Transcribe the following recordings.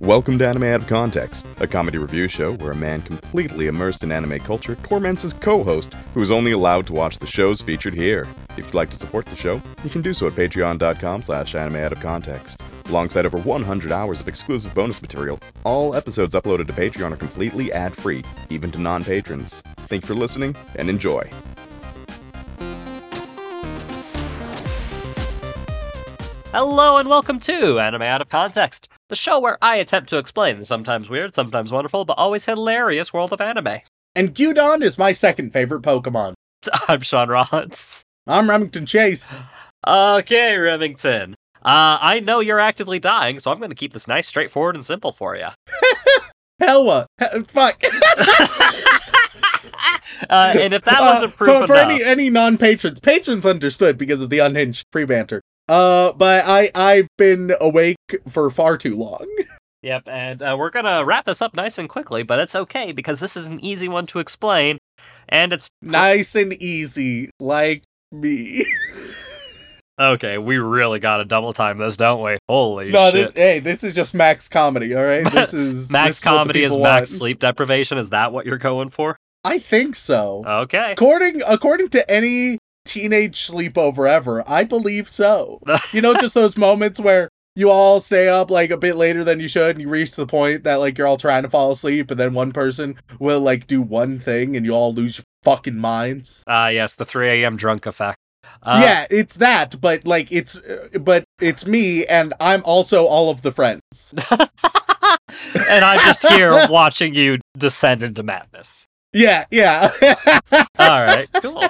Welcome to Anime Out of Context, a comedy review show where a man completely immersed in anime culture torments his co-host, who is only allowed to watch the shows featured here. If you'd like to support the show, you can do so at patreon.com slash anime out of context. Alongside over 100 hours of exclusive bonus material, all episodes uploaded to Patreon are completely ad-free, even to non-patrons. Thank you for listening, and enjoy. Hello and welcome to Anime Out of Context, the show where I attempt to explain the sometimes weird, sometimes wonderful, but always hilarious world of anime. And Gyudon is my second favorite Pokemon. I'm Shaun Rollins. I'm Remington Chase. Okay, Remington. Uh, I know you're actively dying, so I'm going to keep this nice, straightforward, and simple for you. Hella. He- fuck. Uh, and if that Uh, wasn't proof for, for enough, any any non-patrons, patrons understood because of the unhinged pre-banter. Uh, but I I've been awake for far too long. Yep, and uh, we're gonna wrap this up nice and quickly, but it's okay because this is an easy one to explain, and it's Nice and easy, like me. okay. We really gotta double time this, don't we? Holy no, shit! this hey, this is just max comedy. All right, this is max this comedy is people max sleep deprivation. Is that what you're going for? I think so. Okay. According according to any teenage sleepover ever, I believe so. you know, just those moments where you all stay up like a bit later than you should, and you reach the point that like you're all trying to fall asleep, and then one person will like do one thing, and you all lose your fucking minds. Ah, yes, the 3 a.m. drunk effect. Uh, yeah, it's that, but like it's uh, but it's me, and I'm also all of the friends. and I'm just here watching you descend into madness. Yeah, yeah. All right, cool.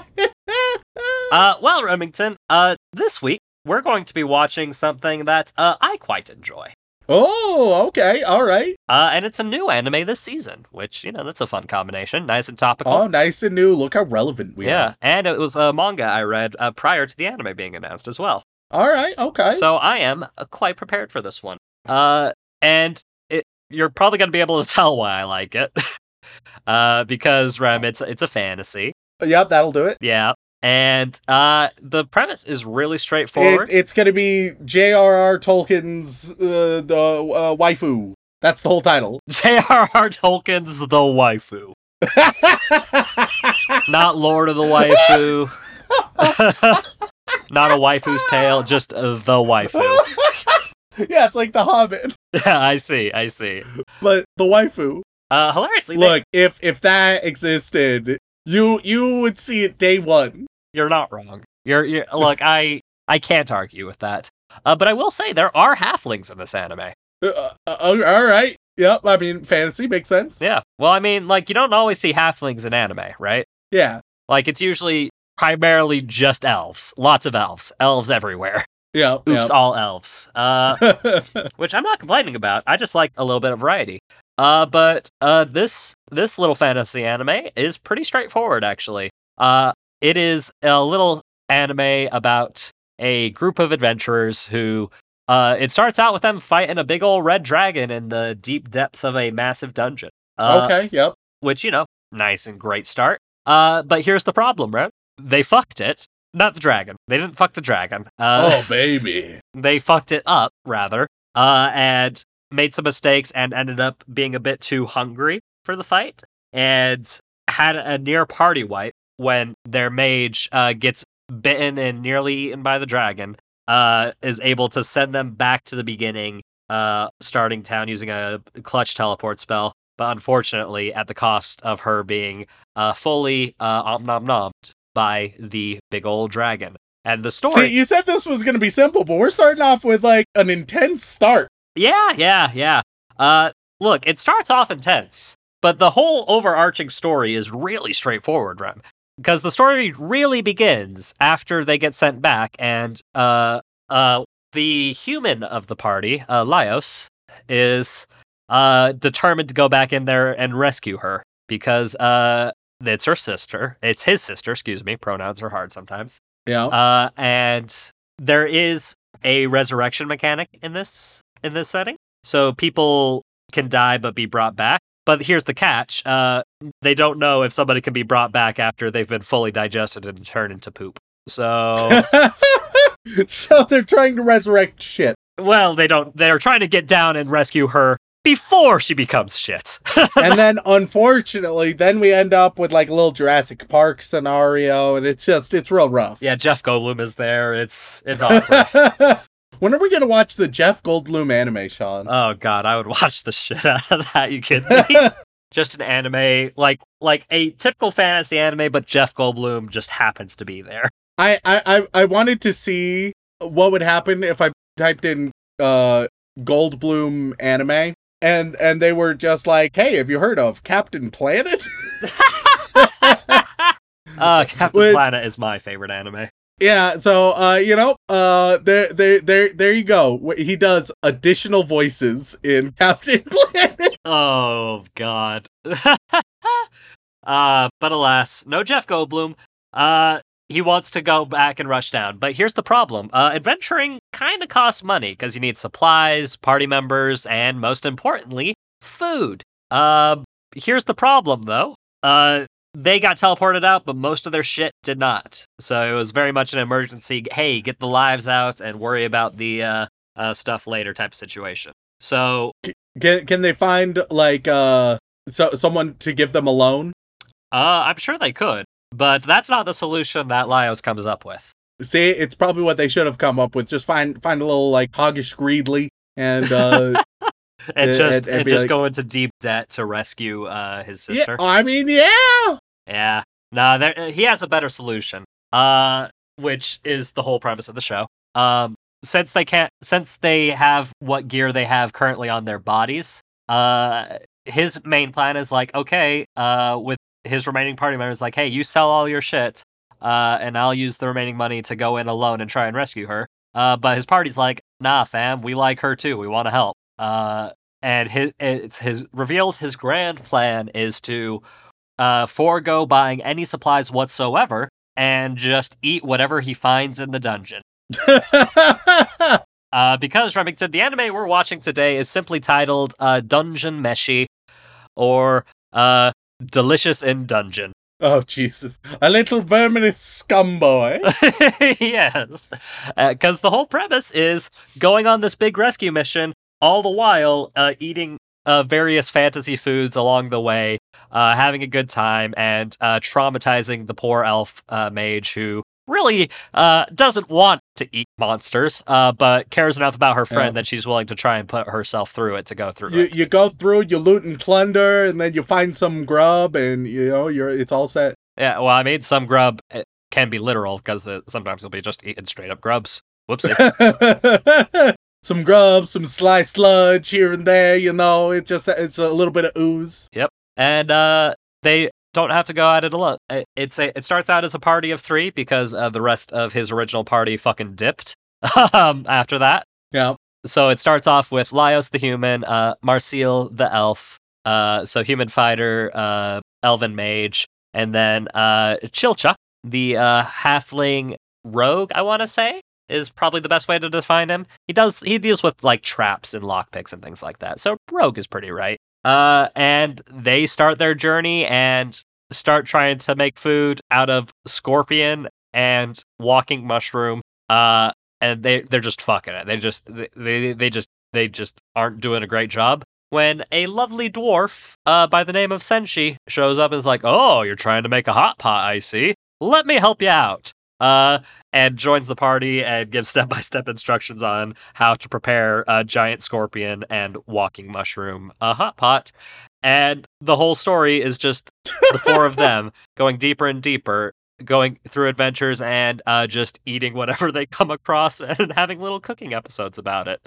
Uh, well, Remington, uh, this week we're going to be watching something that uh, I quite enjoy. oh, okay, all right. Uh, and it's a new anime this season, which, you know, that's a fun combination. Nice and topical. Oh, nice and new. Look how relevant we yeah, are. Yeah, and it was a manga I read uh, prior to the anime being announced as well. All right, okay. So I am uh, quite prepared for this one. Uh, and it, you're probably going to be able to tell why I like it. uh, because Rem, it's it's a fantasy. yep, that'll do it. Yeah. And uh, the premise is really It, straightforward. it's gonna be J.R.R. Tolkien's uh, the uh, waifu. That's the whole title. J.R.R. Tolkien's The Waifu, not Lord of the Waifu. not a waifu's tale, just the waifu. yeah, it's like the Hobbit, Yeah, I see, I see. but the waifu. Uh, hilariously, they- Look, if if that existed, you you would see it day one. You're not wrong. You're, you're look, I I can't argue with that. Uh, but I will say there are halflings in this anime. Uh, uh, all right. Yep. I mean, fantasy makes sense. Yeah. Well, I mean, like you don't always see halflings in anime, right? Yeah. Like it's usually primarily just elves. Lots of elves. Elves everywhere. Yeah. Oops, all elves. Uh, which I'm not complaining about. I just like a little bit of variety. Uh, but uh, this this little fantasy anime is pretty straightforward, actually. Uh, it is a little anime about a group of adventurers who. Uh, it starts out with them fighting a big old red dragon in the deep depths of a massive dungeon. Uh, okay. Yep. Which you know, nice and great start. Uh, but here's the problem, right? They fucked it. Not the dragon. They didn't fuck the dragon. Uh, oh baby. they fucked it up rather uh, and made some mistakes and ended up being a bit too hungry for the fight and had a near party wipe when their mage uh, gets bitten and nearly eaten by the dragon uh, is able to send them back to the beginning uh, starting town using a clutch teleport spell but unfortunately at the cost of her being uh, fully uh, om nom nommed by the big old dragon and the story See, you said this was gonna be simple, but we're starting off with like an intense start. Yeah, yeah, yeah. Uh, look, it starts off intense, but the whole overarching story is really straightforward, Rem. Because the story really begins after they get sent back, and uh, uh, the human of the party, uh, Laios, is uh determined to go back in there and rescue her because uh it's her sister. It's his sister, excuse me. Pronouns are hard sometimes. Yeah. Uh, and there is a resurrection mechanic in this in this setting, so people can die but be brought back. But here's the catch: uh, they don't know if somebody can be brought back after they've been fully digested and turned into poop. So, so they're trying to resurrect shit. well, they don't. They're trying to get down and rescue her before she becomes shit. and then unfortunately, then we end up with like a little Jurassic Park scenario, and it's just it's real rough. yeah, Jeff Goldblum is there. It's it's awkward. when are we gonna watch the Jeff Goldblum anime, Shaun? oh god, I would watch the shit out of that. You kidding me? just an anime like like a typical fantasy anime, but Jeff Goldblum just happens to be there. I, I I I wanted to see what would happen if I typed in uh Goldblum anime and and they were just like, "Hey, have you heard of Captain Planet?" Uh, Captain Which- Planet is my favorite anime. Yeah, so uh you know, uh there there there there you go. He does additional voices in Captain Planet. Oh God. uh, but alas, no Jeff Goldblum. Uh, he wants to go back and rush down. But here's the problem: uh, adventuring kind of costs money because you need supplies, party members, and most importantly, food. Uh, here's the problem though. Uh, they got teleported out, but most of their shit did not. So it was very much an emergency. Hey, get the lives out and worry about the uh, uh stuff later type of situation. So Can can they find like uh so someone to give them a loan? Uh, I'm sure they could, but that's not the solution that Laios comes up with. See, it's probably what they should have come up with. Just find find a little like hoggish greedly and uh And just and- and and, just like- go into deep debt to rescue uh his yeah, sister. I mean, yeah. Yeah. No, there he has a better solution. Uh which is the whole premise of the show. Um since they can't since they have what gear they have currently on their bodies, uh his main plan is like, okay, uh with his remaining party members like, hey, you sell all your shit, uh, and I'll use the remaining money to go in alone and try and rescue her. Uh, but his party's like, nah, fam, we like her too. We want to help. Uh, and his it's his revealed his grand plan is to uh, forego buying any supplies whatsoever and just eat whatever he finds in the dungeon. Uh, because Remington, the anime we're watching today is simply titled uh, Dungeon Meshi or uh, Delicious in Dungeon. oh Jesus! A little verminous scumboy. yes. Because the whole premise is going on this big rescue mission, all the while uh, eating uh, various fantasy foods along the way, uh, having a good time, and uh, traumatizing the poor elf uh, mage who really uh, doesn't want to eat monsters, uh, but cares enough about her friend Yeah. that she's willing to try and put herself through it to go through you it. you go through, you loot and plunder, and then you find some grub, and you know you're it's all set. Yeah, well, I mean, some grub uh, can be literal because sometimes you'll be just eating straight up grubs. Whoopsie. some grub, some sly sludge here and there. You know, it just it's a little bit of ooze. Yep. And uh, they don't have to go at it alone. Uh, It's a it starts out as a party of three because uh, the rest of his original party fucking dipped um, after that. Yeah. So it starts off with Laios the human, uh, Marcille the elf, uh, so human fighter, uh, elven mage, and then uh, Chilchuck, the uh, halfling rogue. I want to say is probably the best way to define him. He does he deals with like traps and lockpicks and things like that. So rogue is pretty right. Uh, and they start their journey and start trying to make food out of scorpion and walking mushroom. Uh, and they they're just fucking it. They just they they, just they just aren't doing a great job. When a lovely dwarf uh, by the name of Senshi shows up and is like, "Oh, you're trying to make a hot pot, I see. Let me help you out." Uh, and joins the party and gives step by step instructions on how to prepare a giant scorpion and walking mushroom a hot pot. And the whole story is just the four of them going deeper and deeper, going through adventures and uh, just eating whatever they come across and having little cooking episodes about it.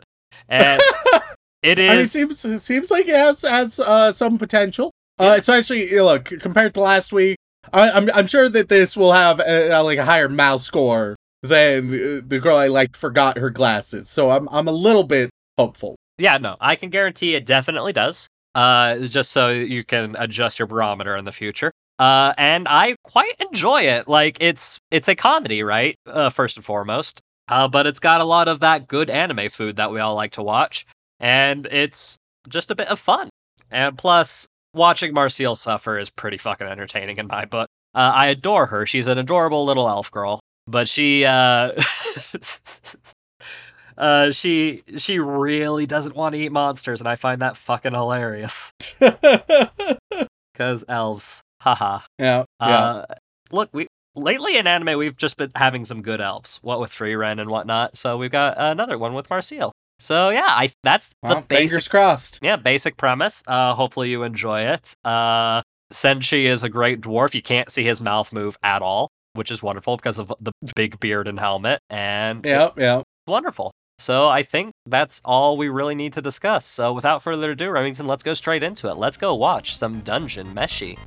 And it I mean, it is. seems it seems like it has has uh, some potential. Uh, especially you know, look compared to last week. I, I'm I'm sure that this will have a, a, like a higher mouse score than uh, the girl I liked forgot her glasses. So I'm I'm a little bit hopeful. Yeah, no, I can guarantee it definitely does. Uh, just so you can adjust your barometer in the future. Uh, and I quite enjoy it. Like it's it's a comedy, right? Uh, first and foremost. Uh, but it's got a lot of that good anime food that we all like to watch, and it's just a bit of fun. And plus, watching Marcille suffer is pretty fucking entertaining in my book. Uh, I adore her. She's an adorable little elf girl, but she uh uh, she she really doesn't want to eat monsters, and I find that fucking hilarious. Cause elves, haha. yeah, yeah. Uh, look, we lately in anime we've just been having some good elves, what with Frieren and whatnot. So we've got another one with Marcille. So yeah, I that's the well, fingers basic crossed. yeah basic premise. Uh, hopefully you enjoy it. Uh, Senshi is a great dwarf. You can't see his mouth move at all, which is wonderful because of the big beard and helmet, and Yeah, yeah. wonderful. So I think that's all we really need to discuss. So without further ado, Remington, let's go straight into it. Let's go watch some Dungeon Meshi.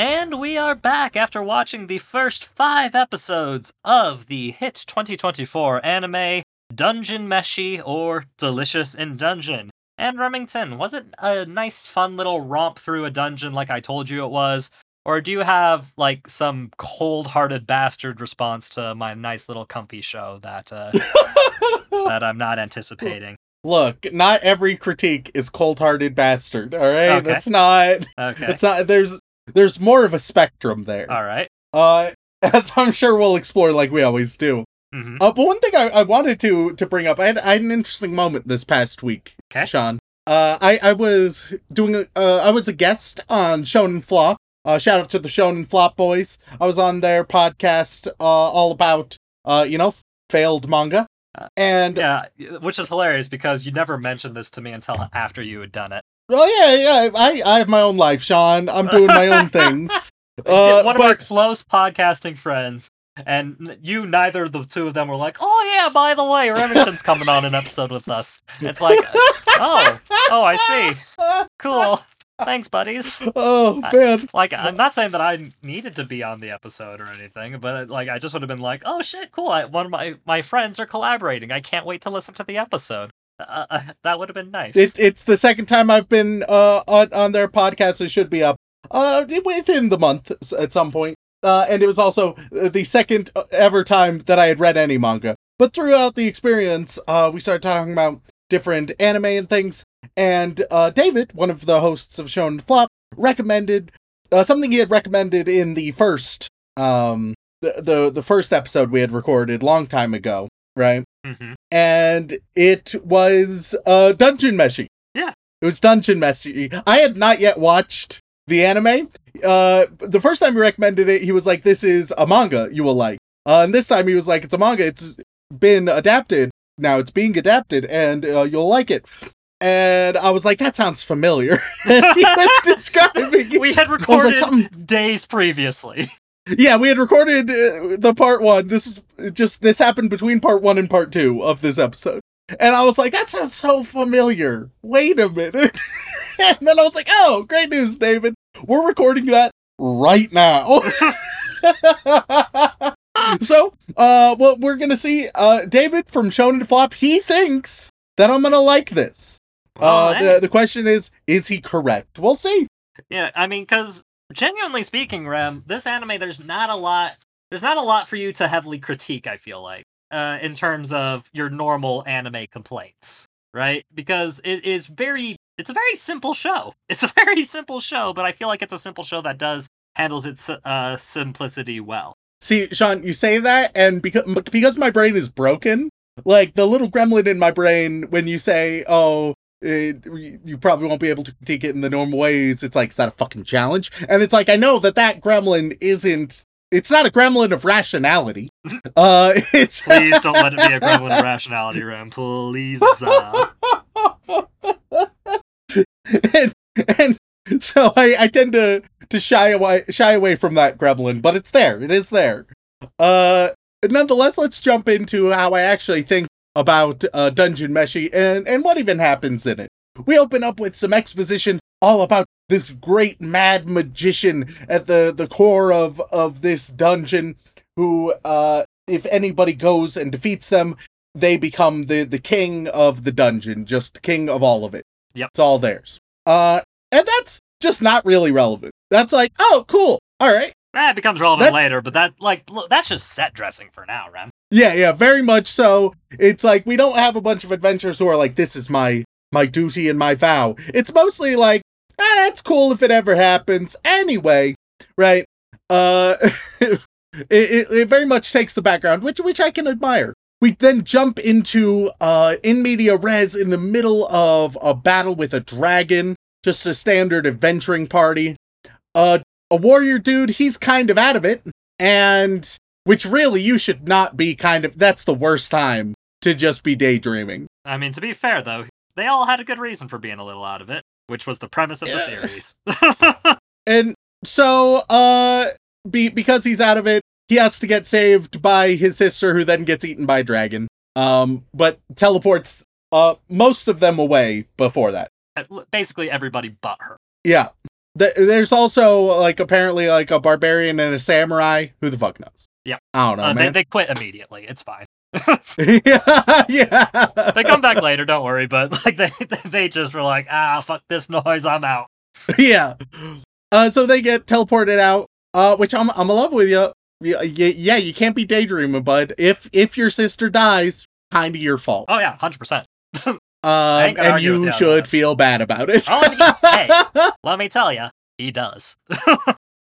And we are back after watching the first five episodes of the hit 2024 anime Dungeon Meshi or Delicious in Dungeon. And Remington, was it a nice, fun little romp through a dungeon like I told you it was? Or do you have like some cold-hearted bastard response to my nice little comfy show that uh, that I'm not anticipating? Look, not every critique is cold-hearted bastard. All right, Okay. that's not. Okay, It's not. There's there's more of a spectrum there. all right. Uh, as I'm sure we'll explore like we always do. Mm-hmm. Uh, but one thing I, I wanted to to bring up, I had, I had an interesting moment this past week, Okay. Shaun. Uh, I I was doing a, uh, I was a guest on Shonen Flop. Uh, shout out to the Shonen Flop boys. I was on their podcast, uh, all about uh, you know, failed manga, Uh, and Yeah, which is hilarious because you never mentioned this to me until after you had done it. Oh yeah, yeah, I I have my own life, Shaun. I'm doing my own things. Uh, One of our close podcasting friends, and you, neither of the two of them were like, "Oh yeah, by the way, Remington's coming on an episode with us." It's like, oh, oh, I see. Cool. Thanks, buddies. Oh I- man, Like, I'm not saying that I needed to be on the episode or anything, but like, I just would have been like, "Oh shit, cool! I, one of my my friends are collaborating. I can't wait to listen to the episode." Uh, uh, that would have been nice. It's it's the second time I've been uh on on their podcast. It should be up uh within the month at some point. Uh, and it was also uh, the second ever time that I had read any manga. But throughout the experience, uh, we started talking about different anime and things. And uh, David, one of the hosts of Shonen Flop, recommended uh, something he had recommended in the first um the, the the first episode we had recorded long time ago, right? Mhm. and it was uh Dungeon Meshi. Yeah. It was Dungeon Meshi. I had not yet watched the anime. Uh the first time he recommended it, he was like, This is a manga you will like. Uh and this time he was like, It's a manga, it's been adapted. Now it's being adapted and uh, you'll like it. And I was like, that sounds familiar. As he was describing it. we had like, recorded something days previously. Yeah, we had recorded uh, the part one. This is just this happened between part one and part two of this episode, and I was like, "That sounds so familiar." Wait a minute, and then I was like, "Oh, great news, David! We're recording that right now." so, uh, what we're gonna see. Uh, David from Shonen Flop. He thinks that I'm gonna like this. Uh, the the question is, is he correct? We'll see. Yeah, I mean, because genuinely speaking, Rem, this anime, there's not a lot. There's not a lot for you to heavily critique. I feel like, uh, in terms of your normal anime complaints, right? Because it is very. It's a very simple show. It's a very simple show, but I feel like it's a simple show that does handles its uh simplicity well. See, Shaun, you say that, and because because my brain is broken, like the little gremlin in my brain, when you say, "Oh, it, you probably won't be able to critique it in the normal ways," it's like, "Is that a fucking challenge?" And it's like, I know that that gremlin isn't. It's not a gremlin of rationality. Uh, it's Please don't let it be a gremlin of rationality, Rem. Please. Uh... and, and so I, I tend to to shy away shy away from that gremlin, but it's there. It is there. Uh, nonetheless, let's jump into how I actually think about uh, Dungeon Meshi and and what even happens in it. We open up with some exposition all about this great mad magician at the the core of of this dungeon, who uh, if anybody goes and defeats them, they become the the king of the dungeon, just king of all of it. Yep. It's all theirs. Uh, and that's just not really relevant. That's like, oh, cool. All right. That becomes relevant That's- later, but that like look, that's just set dressing for now, Rem. Yeah, yeah, very much so. It's like we don't have a bunch of adventurers who are like, this is my my duty and my vow. It's mostly like, ah, it's cool if it ever happens. Anyway, right? Uh It, it, it very much takes the background, which which I can admire. We then jump into uh in media res in the middle of a battle with a dragon, just a standard adventuring party. Uh a warrior dude, he's kind of out of it, and which really you should not be kind of that's the worst time to just be daydreaming. I mean, to be fair though, they all had a good reason for being a little out of it, which was the premise of the series. And so, uh, be because he's out of it, he has to get saved by his sister, who then gets eaten by a dragon. Um, but teleports uh most of them away before that. Basically, everybody but her. Yeah. There's also like apparently like a barbarian and a samurai. Who the fuck knows? Yeah. I don't know, Uh, they, man. they quit immediately. It's fine. yeah, yeah. They come back later. Don't worry. But like they they just were like, ah, fuck this noise. I'm out. yeah. Uh, so they get teleported out. Uh, which I'm I'm in love with you. Yeah, yeah, you can't be daydreaming, bud. If if your sister dies, kind of your fault. Oh yeah, hundred percent. Um, and you should feel bad about it. Oh, he- Let me tell you, he does.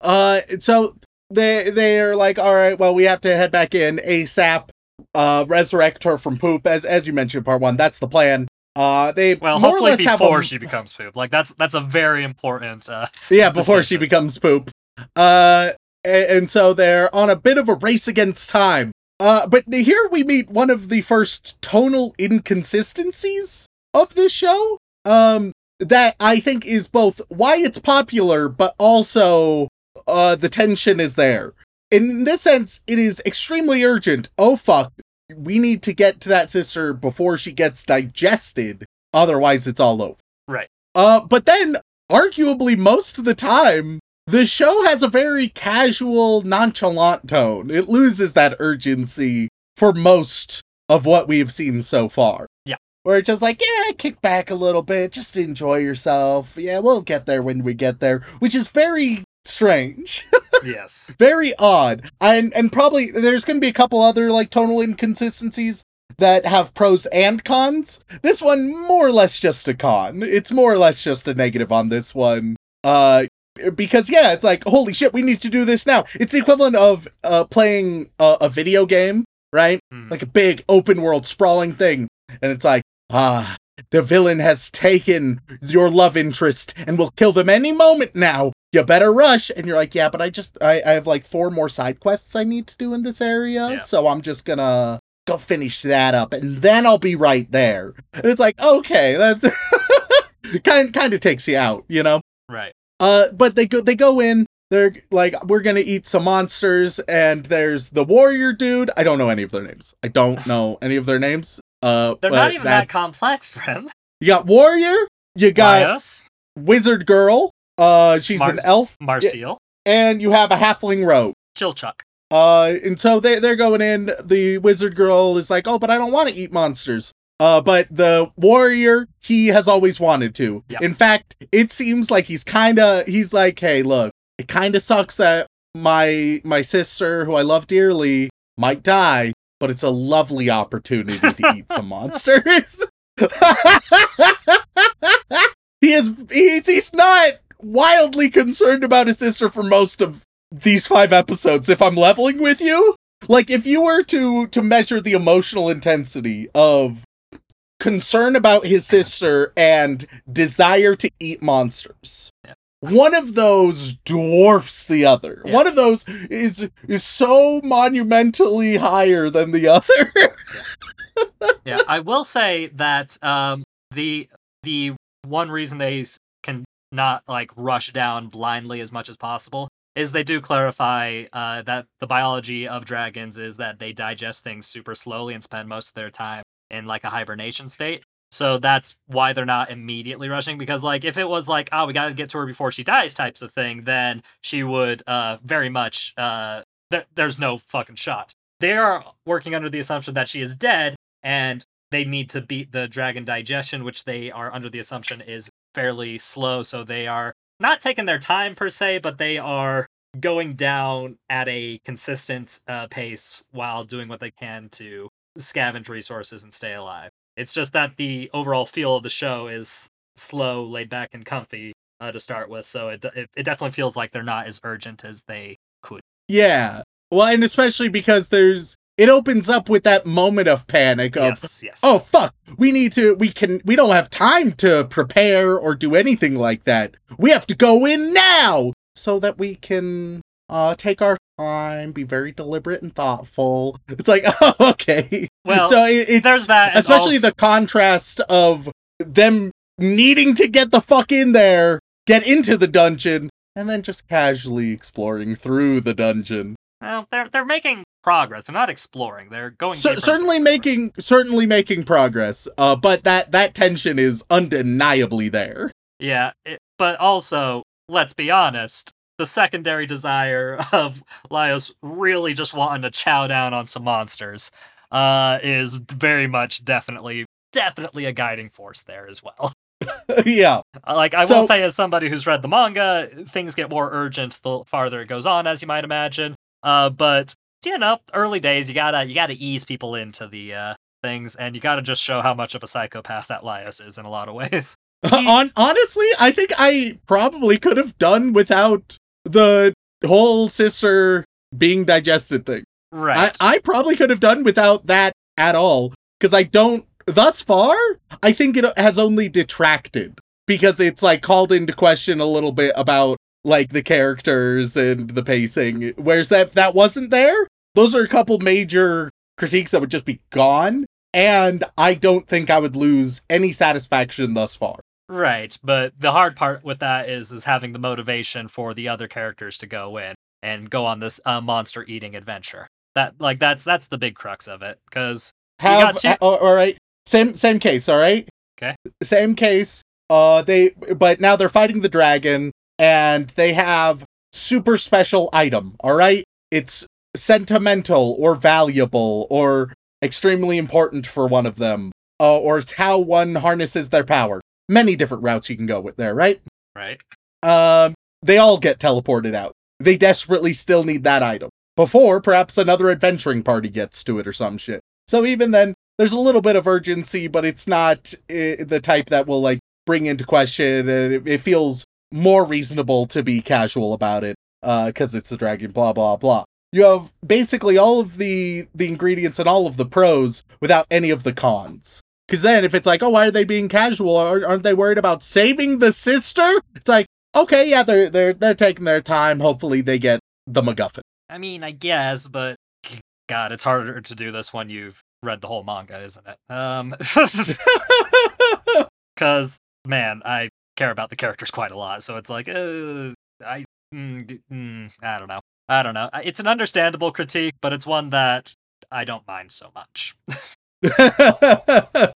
uh, so they they're like, all right, well, we have to head back in ASAP. Uh, resurrect her from poop, as as you mentioned, part one. That's the plan. Uh, they Well, hopefully before a- she becomes poop. Like that's that's a very important. uh yeah, before she becomes poop. Uh, a- and so they're on a bit of a race against time. Uh, but here we meet one of the first tonal inconsistencies of this show. Um, that I think is both why it's popular, but also uh the tension is there. In this sense, it is extremely urgent. Oh fuck, we need to get to that sister before she gets digested. Otherwise, it's all over. Right. Uh, but then, arguably, most of the time, the show has a very casual, nonchalant tone. It loses that urgency for most of what we've seen so far. Yeah. Where it's just like, yeah, kick back a little bit, just enjoy yourself. Yeah, we'll get there when we get there, which is very strange, Yes. very odd. And and probably there's going to be a couple other like tonal inconsistencies that have pros and cons. This one more or less just a con. It's more or less just a negative on this one. Uh because yeah, it's like holy shit, we need to do this now. It's the equivalent of uh playing a, a video game, right? Mhm. Like a big open world sprawling thing. And it's like, ah, the villain has taken your love interest and will kill them any moment now. You better rush. And you're like, yeah, but I just I, I have like four more side quests I need to do in this area. Yeah. So I'm just gonna go finish that up and then I'll be right there. And it's like, okay, that's kind kind of takes you out, you know? Right. Uh, but they go they go in. They're like, we're gonna eat some monsters, and there's the warrior dude. I don't know any of their names. I don't know any of their names. Uh, They're not even that complex, friend. You got warrior. You got Laios, wizard girl. Uh, she's an elf, Marcille, and you have a halfling rogue. Chilchuck. Uh, and so they they're going in. The wizard girl is like, oh, but I don't want to eat monsters. Uh, but the warrior, he has always wanted to. Yeah. In fact, it seems like he's kind of he's like, hey, look, it kind of sucks that my my sister, who I love dearly, might die, but it's a lovely opportunity to eat some monsters. he is he's he's not wildly concerned about his sister for most of these five episodes if i'm leveling with you like if you were to to measure the emotional intensity of concern about his sister and desire to eat monsters Yeah. one of those dwarfs the other Yeah. one of those is is so monumentally higher than the other yeah, I will say that um, the the one reason they can not like rush down blindly as much as possible is they do clarify uh, that the biology of dragons is that they digest things super slowly and spend most of their time in like a hibernation state. So that's why they're not immediately rushing because like if it was like oh we got to get to her before she dies types of thing then she would uh very much uh th- there's no fucking shot. They are working under the assumption that she is dead and they need to beat the dragon digestion, which they are under the assumption is fairly slow. So they are not taking their time per se, but they are going down at a consistent uh, pace while doing what they can to scavenge resources and stay alive. It's just that the overall feel of the show is slow, laid back, and comfy uh, to start with. So it, it it definitely feels like they're not as urgent as they could. Yeah. Well, and especially because there's it opens up with that moment of panic of yes, yes. oh fuck we need to we can we don't have time to prepare or do anything like that. We have to go in now so that we can uh take our time be very deliberate and thoughtful. It's like oh, okay. Well, so it, it's there's that, especially also- the contrast of them needing to get the fuck in there get into the dungeon and then just casually exploring through the dungeon. Well, they're they're making progress. They're not exploring. They're going. Cer- certainly making certainly making progress uh but that that tension is undeniably there Yeah, it, but also, let's be honest. The secondary desire of Laios really just wanting to chow down on some monsters uh, is very much definitely definitely a guiding force there as well. yeah Uh, Like I So- will say, as somebody who's read the manga, things get more urgent the farther it goes on, as you might imagine. Uh, but you know, early days, you gotta you gotta ease people into the uh, things, and you gotta just show how much of a psychopath that Laios is in a lot of ways. on honestly i think i probably could have done without the whole sister being digested thing Right. I, I probably could have done without that at all because I don't. Thus far, I think it has only detracted because it's like called into question a little bit about like the characters and the pacing. Whereas that if that wasn't there, those are a couple major critiques that would just be gone. And I don't think I would lose any satisfaction thus far. Right, but the hard part with that is is having the motivation for the other characters to go in and go on this uh, monster eating adventure. That like that's that's the big crux of it because Have got two- ha- all right, same same case. All right. Okay. Same case. Uh, they but now they're fighting the dragon and they have super special item. All right. It's sentimental or valuable or extremely important for one of them. Uh, or it's how one harnesses their power. Many different routes you can go with there, right? right. um, they all get teleported out. They desperately still need that item. Before, perhaps another adventuring party gets to it or some shit. So even then, there's a little bit of urgency, but it's not uh, the type that will like bring into question, and it, it feels more reasonable to be casual about it, uh, because it's a dragon. Blah blah blah. You have basically all of the the ingredients and all of the pros without any of the cons. Because then, if it's like, oh, why are they being casual? Aren't they worried about saving the sister? It's like, okay, yeah, they're they're they're taking their time. Hopefully, they get the MacGuffin. I mean, I guess, but God, it's harder to do this when you've read the whole manga, isn't it? Um, because man, I care about the characters quite a lot, so it's like, uh, I, mm, mm, I don't know, I don't know. It's an understandable critique, but it's one that I don't mind so much.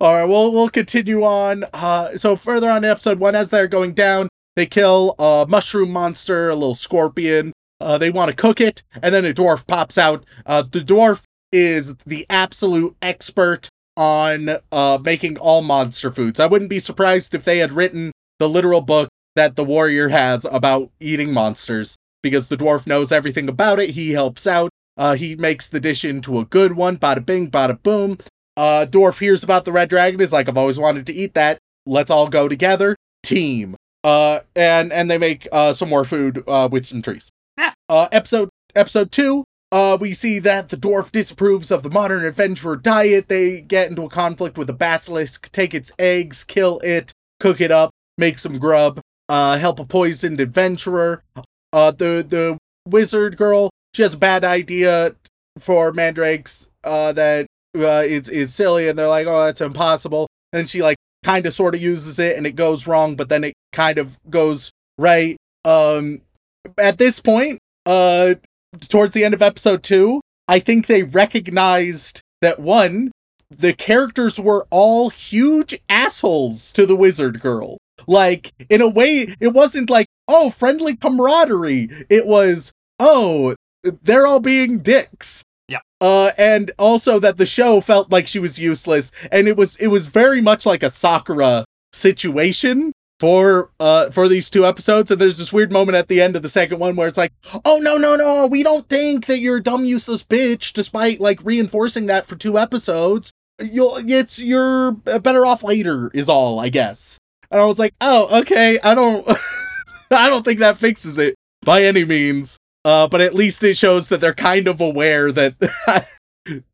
All right, we'll we'll continue on. Uh, so further on in episode one, as they're going down, they kill a mushroom monster, a little scorpion. Uh, they want to cook it, and then a dwarf pops out. Uh, the dwarf is the absolute expert on uh making all monster foods. I wouldn't be surprised if they had written the literal book that the warrior has about eating monsters because the dwarf knows everything about it. He helps out. Uh, he makes the dish into a good one. Bada bing, bada boom. Uh, dwarf hears about the red dragon. Is like, I've always wanted to eat that. Let's all go together. Team. Uh, and and they make uh some more food uh with some trees. Yeah. Uh, episode episode two. Uh, we see that the dwarf disapproves of the modern adventurer diet. They get into a conflict with a basilisk, take its eggs, kill it, cook it up, make some grub, uh, help a poisoned adventurer. Uh, the the wizard girl, she has a bad idea for mandrakes. Uh, that uh, is is silly, and they're like, oh, that's impossible. And she like kind of sort of uses it, and it goes wrong, but then it kind of goes right. Um, at this point, uh, towards the end of episode two, I think they recognized that one, the characters were all huge assholes to the wizard girl. Like, in a way, it wasn't like, oh, friendly camaraderie. It was, oh, they're all being dicks. Yeah. Uh, and also that the show felt like she was useless, and it was it was very much like a Sakura situation for uh for these two episodes and there's this weird moment at the end of the second one where it's like oh no no no we don't think that you're a dumb useless bitch despite like reinforcing that for two episodes you'll it's you're better off later is all i guess and i was like oh okay i don't i don't think that fixes it by any means Uh, but at least it shows that they're kind of aware that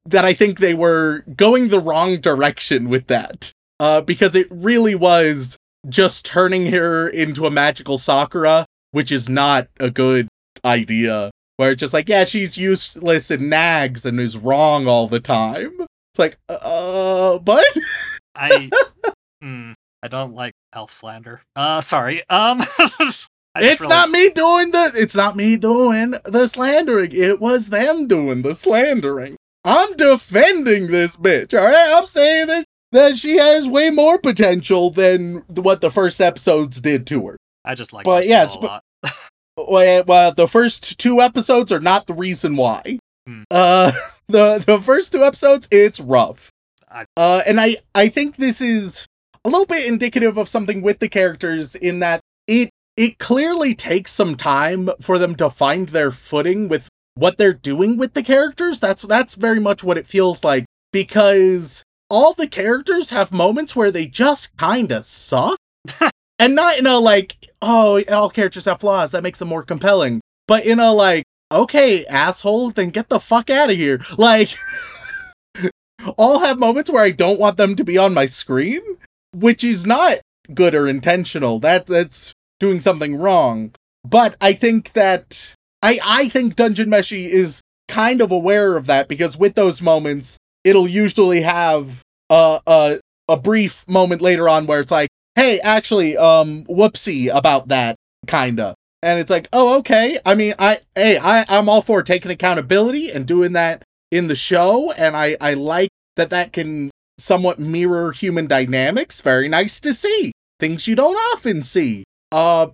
that I think they were going the wrong direction with that. Uh, because it really was just turning her into a magical Sakura, which is not a good idea. Where it's just like, yeah, she's useless and nags and is wrong all the time. It's like, uh, but I, mm, I don't like elf slander. Uh, sorry. Um, it's really... not me doing the. It's not me doing the slandering. It was them doing the slandering. I'm defending this bitch. All right, I'm saying that that she has way more potential than what the first episodes did to her. I just like. But yes, but, well, well, the first two episodes are not the reason why. Hmm. Uh, the the first two episodes, it's rough. I... Uh, and I I think this is a little bit indicative of something with the characters in that it it clearly takes some time for them to find their footing with what they're doing with the characters. That's that's very much what it feels like because all the characters have moments where they just kind of suck. and not in a like, oh, all characters have flaws, that makes them more compelling, but in a like, okay, asshole, then get the fuck out of here. Like all have moments where I don't want them to be on my screen, which is not good or intentional. That that's doing something wrong. But I think that I I think Dungeon Meshi is kind of aware of that because with those moments, it'll usually have a a, a brief moment later on where it's like, hey, actually, um, whoopsie about that, kinda. And it's like, oh, okay. I mean, I hey, I I'm all for taking accountability and doing that in the show, and I I like that that can somewhat mirror human dynamics. Very nice to see things you don't often see. Uh,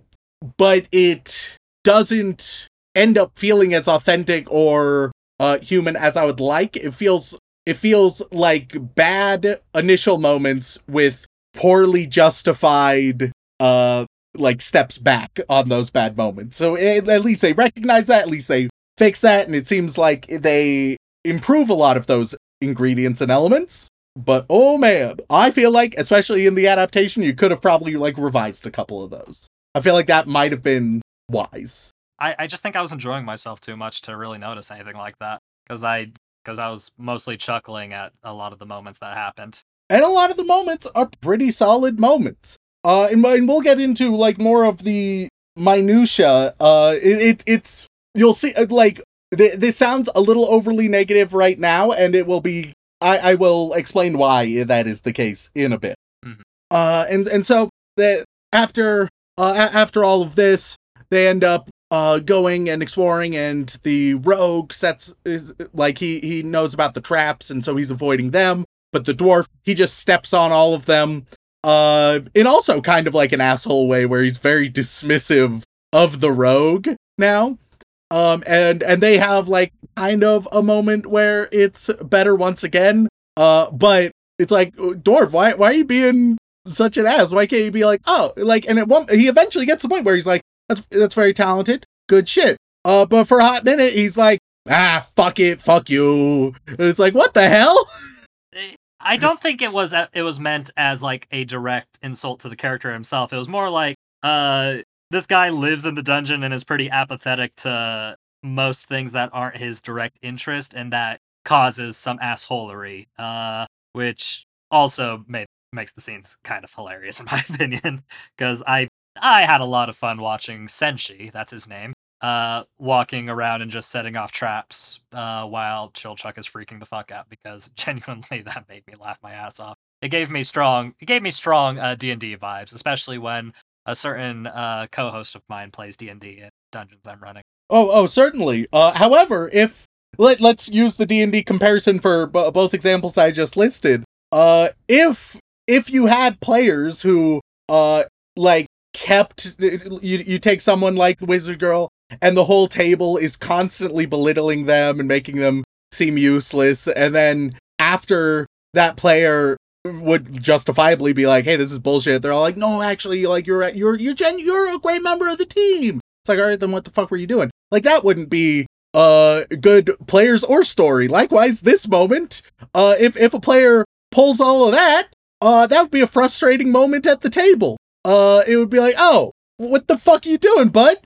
but it doesn't end up feeling as authentic or uh, human as I would like. It feels it feels like bad initial moments with poorly justified uh like steps back on those bad moments. So it, at least they recognize that, at least they fix that and it seems like they improve a lot of those ingredients and elements. But oh man, I feel like especially in the adaptation you could have probably like revised a couple of those. I feel like that might have been wise. I, I just think I was enjoying myself too much to really notice anything like that because I because I was mostly chuckling at a lot of the moments that happened. And a lot of the moments are pretty solid moments. Uh, and, and we'll get into like more of the minutia. Uh, it, it it's you'll see uh, like th- this sounds a little overly negative right now, and it will be. I I will explain why that is the case in a bit. Mm-hmm. Uh, and and so that after uh after all of this, they end up uh going and exploring and the rogue sets is like he he knows about the traps and so he's avoiding them but the dwarf he just steps on all of them uh in also kind of like an asshole way where he's very dismissive of the rogue now um and and they have like kind of a moment where it's better once again uh but it's like dwarf why why are you being such an ass why can't you be like oh like and it won't he eventually gets to the point where he's like that's that's very talented. Good shit. Uh, but for a hot minute, he's like, ah, fuck it, fuck you. And it's like, what the hell? I don't think it was it was meant as like a direct insult to the character himself. It was more like, uh, this guy lives in the dungeon and is pretty apathetic to most things that aren't his direct interest, and that causes some assholery. Uh, which also made makes the scenes kind of hilarious in my opinion because I I had a lot of fun watching Senshi, that's his name, uh, walking around and just setting off traps uh, while Chilchuck is freaking the fuck out because genuinely that made me laugh my ass off. It gave me strong, it gave me strong uh, D and D vibes, especially when a certain uh, co-host of mine plays D and D in dungeons I'm running. Oh, oh, certainly. Uh, however, if let let's use the D and D comparison for b- both examples I just listed. Uh, if if you had players who uh like kept you you take someone like the wizard girl and the whole table is constantly belittling them and making them seem useless and then after that player would justifiably be like hey this is bullshit they're all like no actually like you're you're you're gen- you're a great member of the team like all right then what the fuck were you doing like that wouldn't be uh good players or story likewise this moment uh if if a player pulls all of that uh that would be a frustrating moment at the table uh, it would be like, oh, what the fuck are you doing, bud?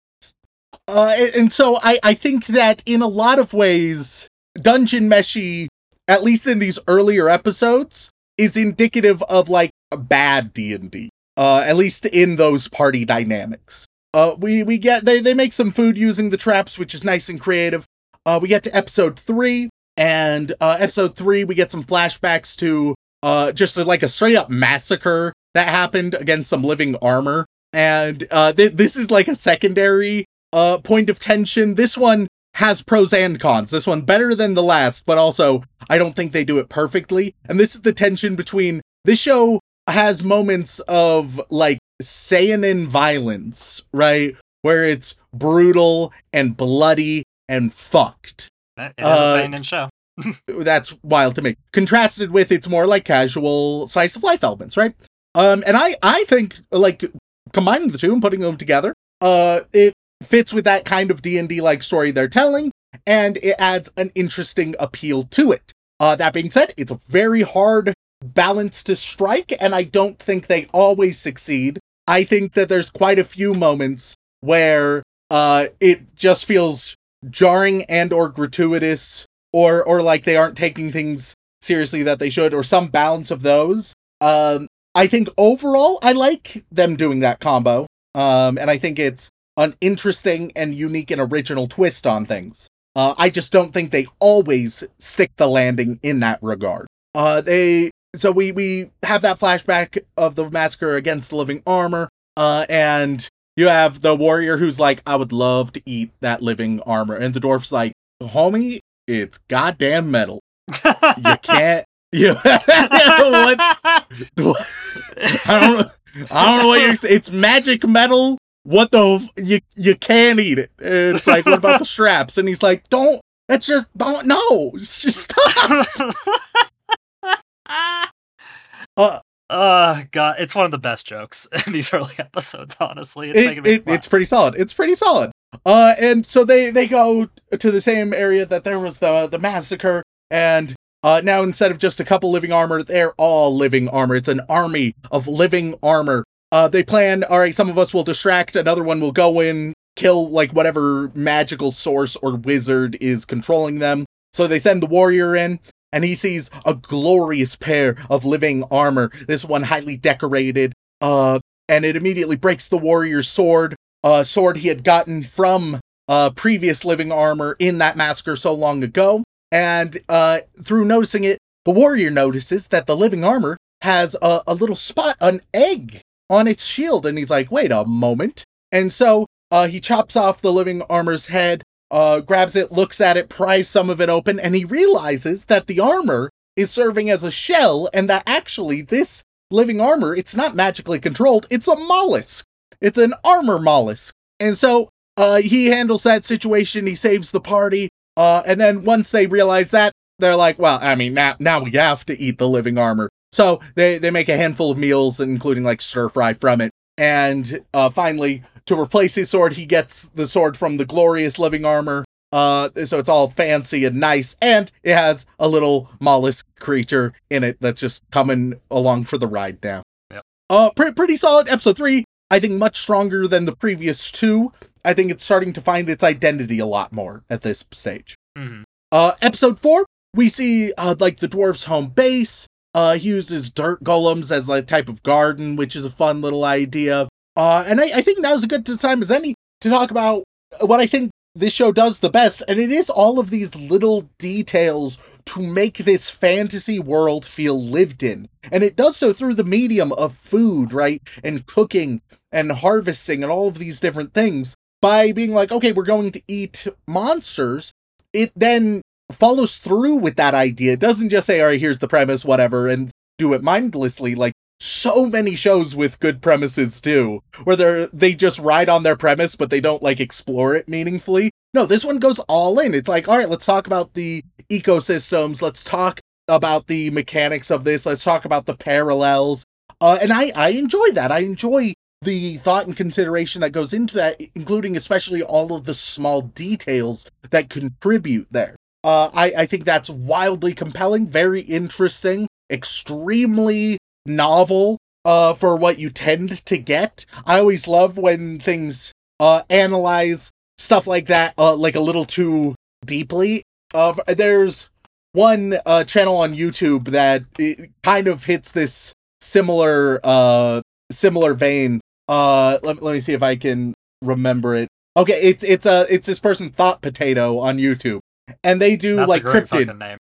Uh, and, and so I, I think that in a lot of ways, Dungeon Meshi, at least in these earlier episodes, is indicative of like a bad D and D. Uh, at least in those party dynamics. Uh, we we get they they make some food using the traps, which is nice and creative. Uh, we get to episode three, and uh, episode three we get some flashbacks to uh just like a straight up massacre that happened against some living armor, and uh th- this is like a secondary uh point of tension. This one has pros and cons. This one better than the last, but also I don't think they do it perfectly. And this is the tension between this show has moments of like seinen violence, right? Where it's brutal and bloody and fucked. It is Uh, a seinen show. That's wild to me. Contrasted with its more like casual slice of life elements, right? Um, and I I think like combining the two and putting them together, uh, it fits with that kind of D and D like story they're telling, and it adds an interesting appeal to it. Uh, that being said, it's a very hard balance to strike, and I don't think they always succeed. I think that there's quite a few moments where uh, it just feels jarring and or gratuitous, or or like they aren't taking things seriously that they should, or some balance of those. Um, I think overall, I like them doing that combo, um, and I think it's an interesting and unique and original twist on things. Uh, I just don't think they always stick the landing in that regard. Uh, they so we we have that flashback of the massacre against the living armor, uh, and you have the warrior who's like, "I would love to eat that living armor," and the dwarf's like, "Homie, it's goddamn metal. You can't." You what? I don't. I don't know what you're. It's magic metal. What the? You you can't eat it. And It's like what about the straps? And he's like, don't. That's just don't. No, just stop. Uh, Oh god, it's one of the best jokes in these early episodes. Honestly, it's it, it, it's pretty solid. It's pretty solid. Uh, and so they they go to the same area that there was the the massacre, and uh, now instead of just a couple living armor, they're all living armor. It's an army of living armor. Uh, they plan. All right, some of us will distract. Another one will go in, kill like whatever magical source or wizard is controlling them. So they send the warrior in, and he sees a glorious pair of living armor. This one highly decorated. Uh, and it immediately breaks the warrior's sword. Uh, sword he had gotten from uh previous living armor in that massacre so long ago. And uh, through noticing it, the warrior notices that the living armor has a, a little spot, an egg on its shield, and he's like, "Wait a moment!" And so uh, he chops off the living armor's head, uh, grabs it, looks at it, pries some of it open, and he realizes that the armor is serving as a shell, and that actually this living armor, it's not magically controlled, it's a mollusk. It's an armor mollusk. And so uh, he handles that situation, he saves the party, uh, and then once they realize that, they're like, well, I mean, now now we have to eat the living armor. So they, they make a handful of meals, including like stir fry from it. And uh, finally, to replace his sword, he gets the sword from the glorious living armor. Uh, so it's all fancy and nice, and it has a little mollusk creature in it that's just coming along for the ride now. Yep. Uh, pre- pretty solid. Episode three, I think, much stronger than the previous two. I think it's starting to find its identity a lot more at this stage. Mhm. Uh, episode four, we see uh, like the dwarf's home base. Uh, he uses dirt golems as like type of garden, which is a fun little idea. Uh, and I, I think now's a good time as any to talk about what I think this show does the best, and it is all of these little details to make this fantasy world feel lived in. And it does so through the medium of food, right? And cooking and harvesting and all of these different things. By being like, okay, we're going to eat monsters, it then follows through with that idea. It doesn't just say, all right, here's the premise, whatever, and do it mindlessly. Like so many shows with good premises too, where they're they just ride on their premise, but they don't like explore it meaningfully. No, this one goes all in. It's like, all right, let's talk about the ecosystems. Let's talk about the mechanics of this. Let's talk about the parallels. Uh, and I I enjoy that. I enjoy the thought and consideration that goes into that, including especially all of the small details that contribute there. Uh, I, I think that's wildly compelling, very interesting, extremely novel uh, for what you tend to get. I always love when things uh, analyze stuff like that, uh, like a little too deeply. Of there's one uh, channel on YouTube that it kind of hits this similar uh similar vein. Uh, let, let me see if I can remember it. Okay, it's it's a it's this person Thought Potato on YouTube, and they do That's like cryptid. name.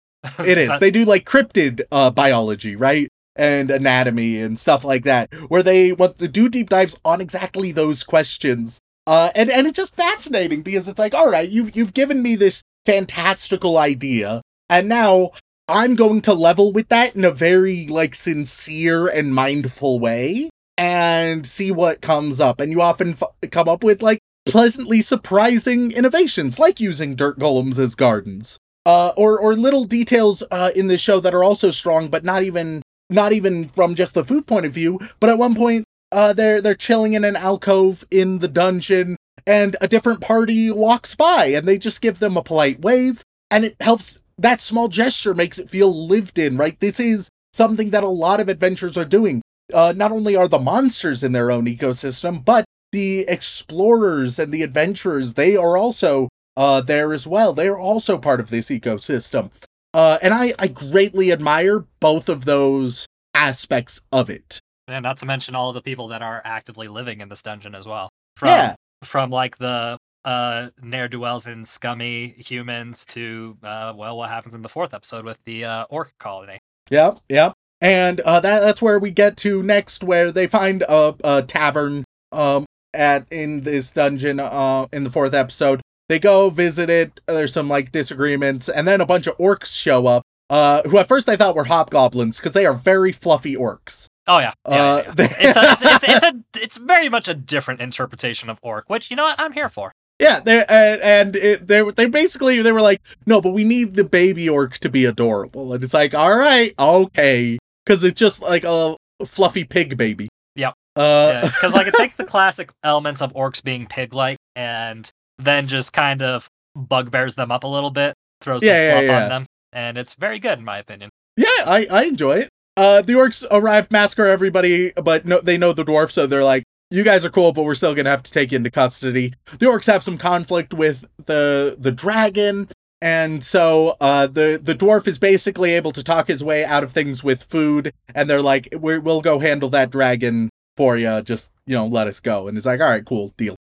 It is. They do like cryptid uh, biology, right? And anatomy and stuff like that, where they want to do deep dives on exactly those questions. Uh, and and it's just fascinating because it's like, all right, you've you've given me this fantastical idea, and now I'm going to level with that in a very like sincere and mindful way, and see what comes up. And you often f- come up with like pleasantly surprising innovations, like using dirt golems as gardens uh, or or little details uh, in the show that are also strong, but not even not even from just the food point of view. But at one point, uh, they're they're chilling in an alcove in the dungeon, and a different party walks by, and they just give them a polite wave, and it helps. That small gesture makes it feel lived in, right? This is something that a lot of adventures are doing. Uh, not only are the monsters in their own ecosystem, but the explorers and the adventurers, they are also uh, there as well. They're also part of this ecosystem. Uh, and I, I greatly admire both of those aspects of it. And not to mention all of the people that are actively living in this dungeon as well. From Yeah. from like the uh ne'er do wells and scummy humans to uh well what happens in the fourth episode with the uh orc colony. Yep, yep. And uh, that that's where we get to next, where they find a, a tavern um at in this dungeon uh in the fourth episode. They go visit it. There's some like disagreements, and then a bunch of orcs show up. Uh, who at first I thought were hobgoblins because they are very fluffy orcs. Oh yeah. Yeah, yeah, Uh, yeah. they- it's, a, it's, it's it's a it's very much a different interpretation of orc, which you know what I'm here for. Yeah, they and, and it, they they basically they were like, no, but we need the baby orc to be adorable, and it's like, all right, okay, because it's just like a fluffy pig baby. Yep. Uh, because like it takes the classic elements of orcs being pig-like and then just kind of bugbears them up a little bit, throws some Yeah, yeah, fluff yeah. on them, and it's very good in my opinion. yeah, I I enjoy it. Uh, the orcs arrive, massacre everybody, but no, they know the dwarf, so they're like, you guys are cool, but we're still gonna have to take you into custody. The orcs have some conflict with the the dragon. And so uh, the the dwarf is basically able to talk his way out of things with food, and they're like, We're, "We'll go handle that dragon for you. Just you know, let us go." And he's like, "All right, cool, deal."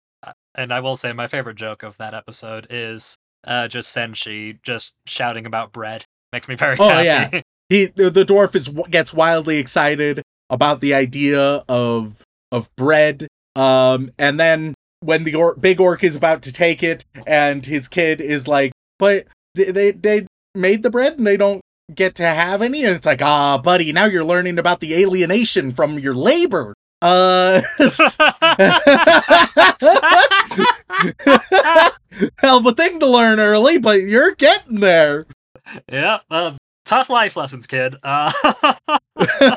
And I will say my favorite joke of that episode is uh, just Senshi just shouting about bread. Makes me very Oh, happy. He the the dwarf is gets wildly excited about the idea of of bread. Um, and then when the or- big orc is about to take it, and his kid is like, "But they they, they made the bread and they don't." Get to have any, and it's like, ah, buddy, now you're learning about the alienation from your labor. Uh, hell of a thing to learn early, but you're getting there. yeah, uh, tough life lessons, kid. Uh,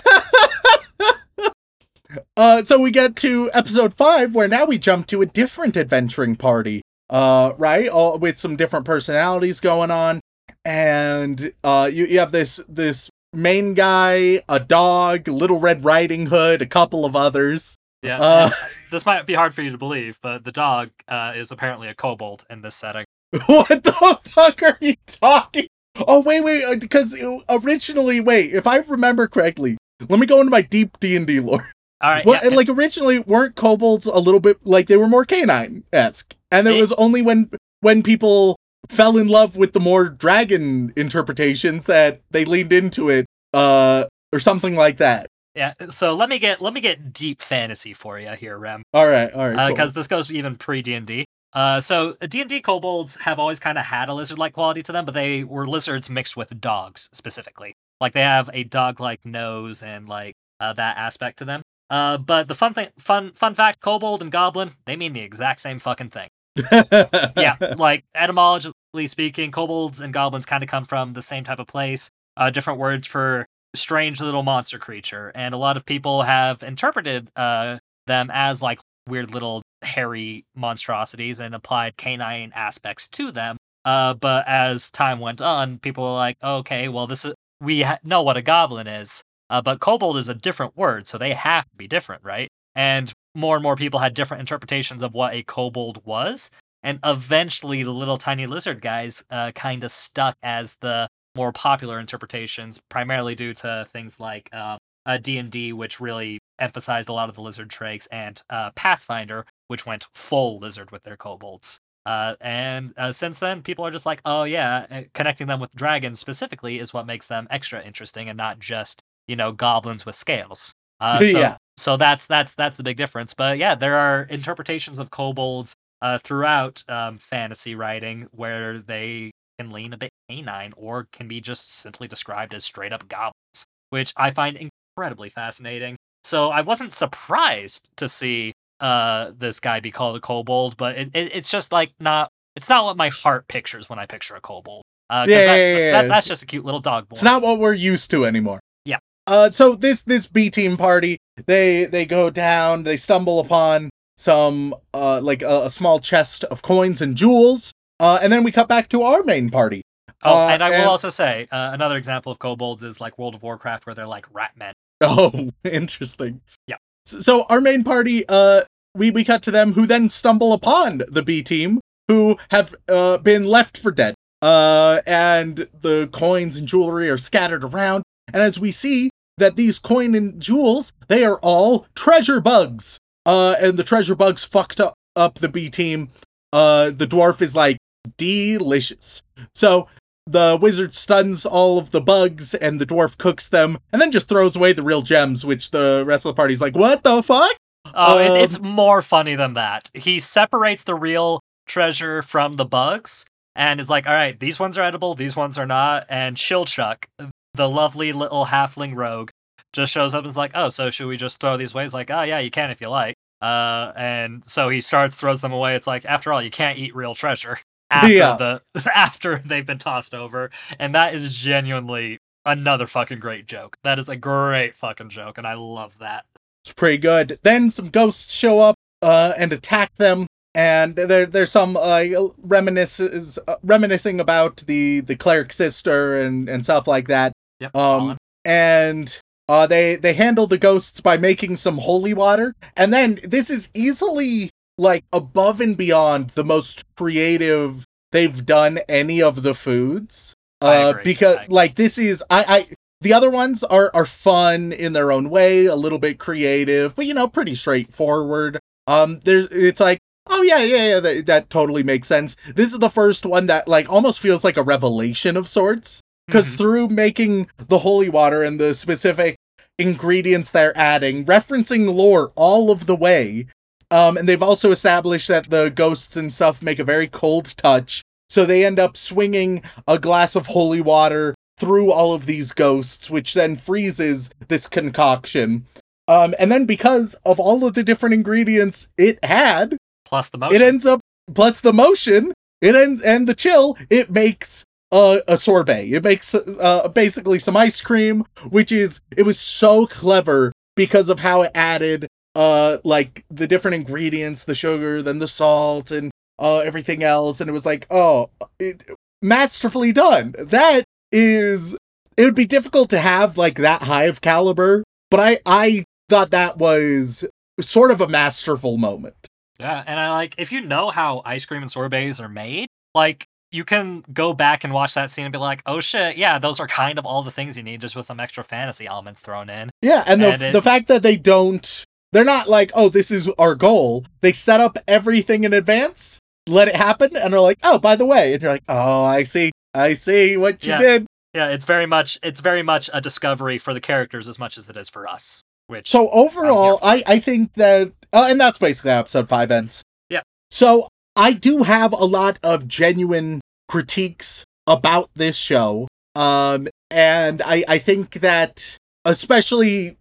Uh, so we get to episode five, where now we jump to a different adventuring party. Uh, right, all with some different personalities going on, and uh, you you have this this main guy, a dog, Little Red Riding Hood, a couple of others. yeah, Uh, this might be hard for you to believe, but the dog uh, is apparently a kobold in this setting. what the fuck are you talking? Oh wait, wait, uh, because originally, wait, if I remember correctly, let me go into my deep D and D lore. All right, Well, yeah, and like originally, weren't kobolds a little bit like they were more canine esque, and it was only when when people fell in love with the more dragon interpretations that they leaned into it, uh, or something like that. yeah. So let me get let me get deep fantasy for you here, Rem. All right, all right, because cool. this goes even pre D and D. Uh, so D and D kobolds have always kind of had a lizard-like quality to them, but they were lizards mixed with dogs specifically. Like they have a dog-like nose and like uh, that aspect to them. Uh, but the fun thing, fun fun fact: kobold and goblin they mean the exact same fucking thing. Yeah, like etymologically speaking, kobolds and goblins kind of come from the same type of place. Uh, different words for strange little monster creature, and a lot of people have interpreted uh, them as like weird little hairy monstrosities and applied canine aspects to them. Uh, but as time went on, people were like, okay, well, this is we ha- know what a goblin is, uh, but kobold is a different word, so they have to be different, right? And more and more people had different interpretations of what a kobold was. and eventually the little tiny lizard guys uh, kind of stuck as the more popular interpretations, primarily due to things like um, uh, D&D, which really emphasized a lot of the lizard traits, and uh, Pathfinder, which went full lizard with their kobolds. Uh, and uh, since then, people are just like, oh yeah, uh, connecting them with dragons specifically is what makes them extra interesting, and not just you know goblins with scales. Uh, so, Yeah. So that's that's that's the big difference. But yeah, there are interpretations of kobolds uh, throughout um, fantasy writing where they can lean a bit canine or can be just simply described as straight up goblins, which I find incredibly fascinating. So I wasn't surprised to see uh, this guy be called a kobold, but it, it, it's just like not it's not what my heart pictures when I picture a kobold. Uh, Yeah, that- yeah, yeah, that- that's just a cute little dog boy. It's not what we're used to anymore. Uh, so this this B team party, they they go down, they stumble upon some uh like a, a small chest of coins and jewels. Uh, and then we cut back to our main party. Oh, Uh, and I will and- also say uh, another example of kobolds is like World of Warcraft, where they're like rat men. Oh, interesting. Yeah. S- So our main party, uh, we we cut to them, who then stumble upon the B team, who have uh been left for dead. Uh, and the coins and jewelry are scattered around. And as we see that these coin and jewels, they are all treasure bugs. Uh, and the treasure bugs fucked up up the B team. Uh, the dwarf is like delicious. So the wizard stuns all of the bugs and the dwarf cooks them and then just throws away the real gems which the rest of the party's like what the fuck Oh, it, Um, it's more funny than that. He separates the real treasure from the bugs and is like, all right, these ones are edible, these ones are not. And Chilchuck, the lovely little halfling rogue, just shows up and is like, oh, so should we just throw these away? He's like, oh, yeah, you can if you like. Uh, and so he starts, throws them away. It's like, after all, you can't eat real treasure after Yeah. the after they've been tossed over. And that is genuinely another fucking great joke. That is a great fucking joke, and I love that. it's pretty good then some ghosts show up uh and attack them and there there's some uh reminisces uh, reminiscing about the the cleric sister and and stuff like that Yep. um and uh they they handle the ghosts by making some holy water. And then this is easily like above and beyond the most creative they've done any of the foods. Uh because like this is i i the other ones are are fun in their own way a little bit creative but you know pretty straightforward. Um there's it's like oh yeah yeah yeah that, that totally makes sense. This is the first one that like almost feels like a revelation of sorts because Mhm. through making the holy water and the specific ingredients they're adding referencing lore all of the way um and they've also established that the ghosts and stuff make a very cold touch so they end up swinging a glass of holy water through all of these ghosts which then freezes this concoction um and then because of all of the different ingredients it had plus the motion. it ends up plus the motion it ends and the chill it makes a, a sorbet. It makes uh, basically some ice cream which is it was so clever because of how it added uh like the different ingredients the sugar then the salt and uh everything else. And it was like oh it, masterfully done. That is it would be difficult to have like that high of caliber but i i thought that was sort of a masterful moment. Yeah, and I like if you know how ice cream and sorbets are made, like you can go back and watch that scene and be like, "Oh shit, yeah, those are kind of all the things you need, just with some extra fantasy elements thrown in." Yeah, and the And it- the fact that they don't they're not like, "Oh, this is our goal." They set up everything in advance, let it happen, and they're like, "Oh, by the way." And you're like, "Oh, I see. I see what you Yeah. did." Yeah, it's very much it's very much a discovery for the characters as much as it is for us. Which So overall, I I think that uh, and that's basically how episode 5 ends. Yeah. So, I do have a lot of genuine critiques about this show. Um and I I think that especially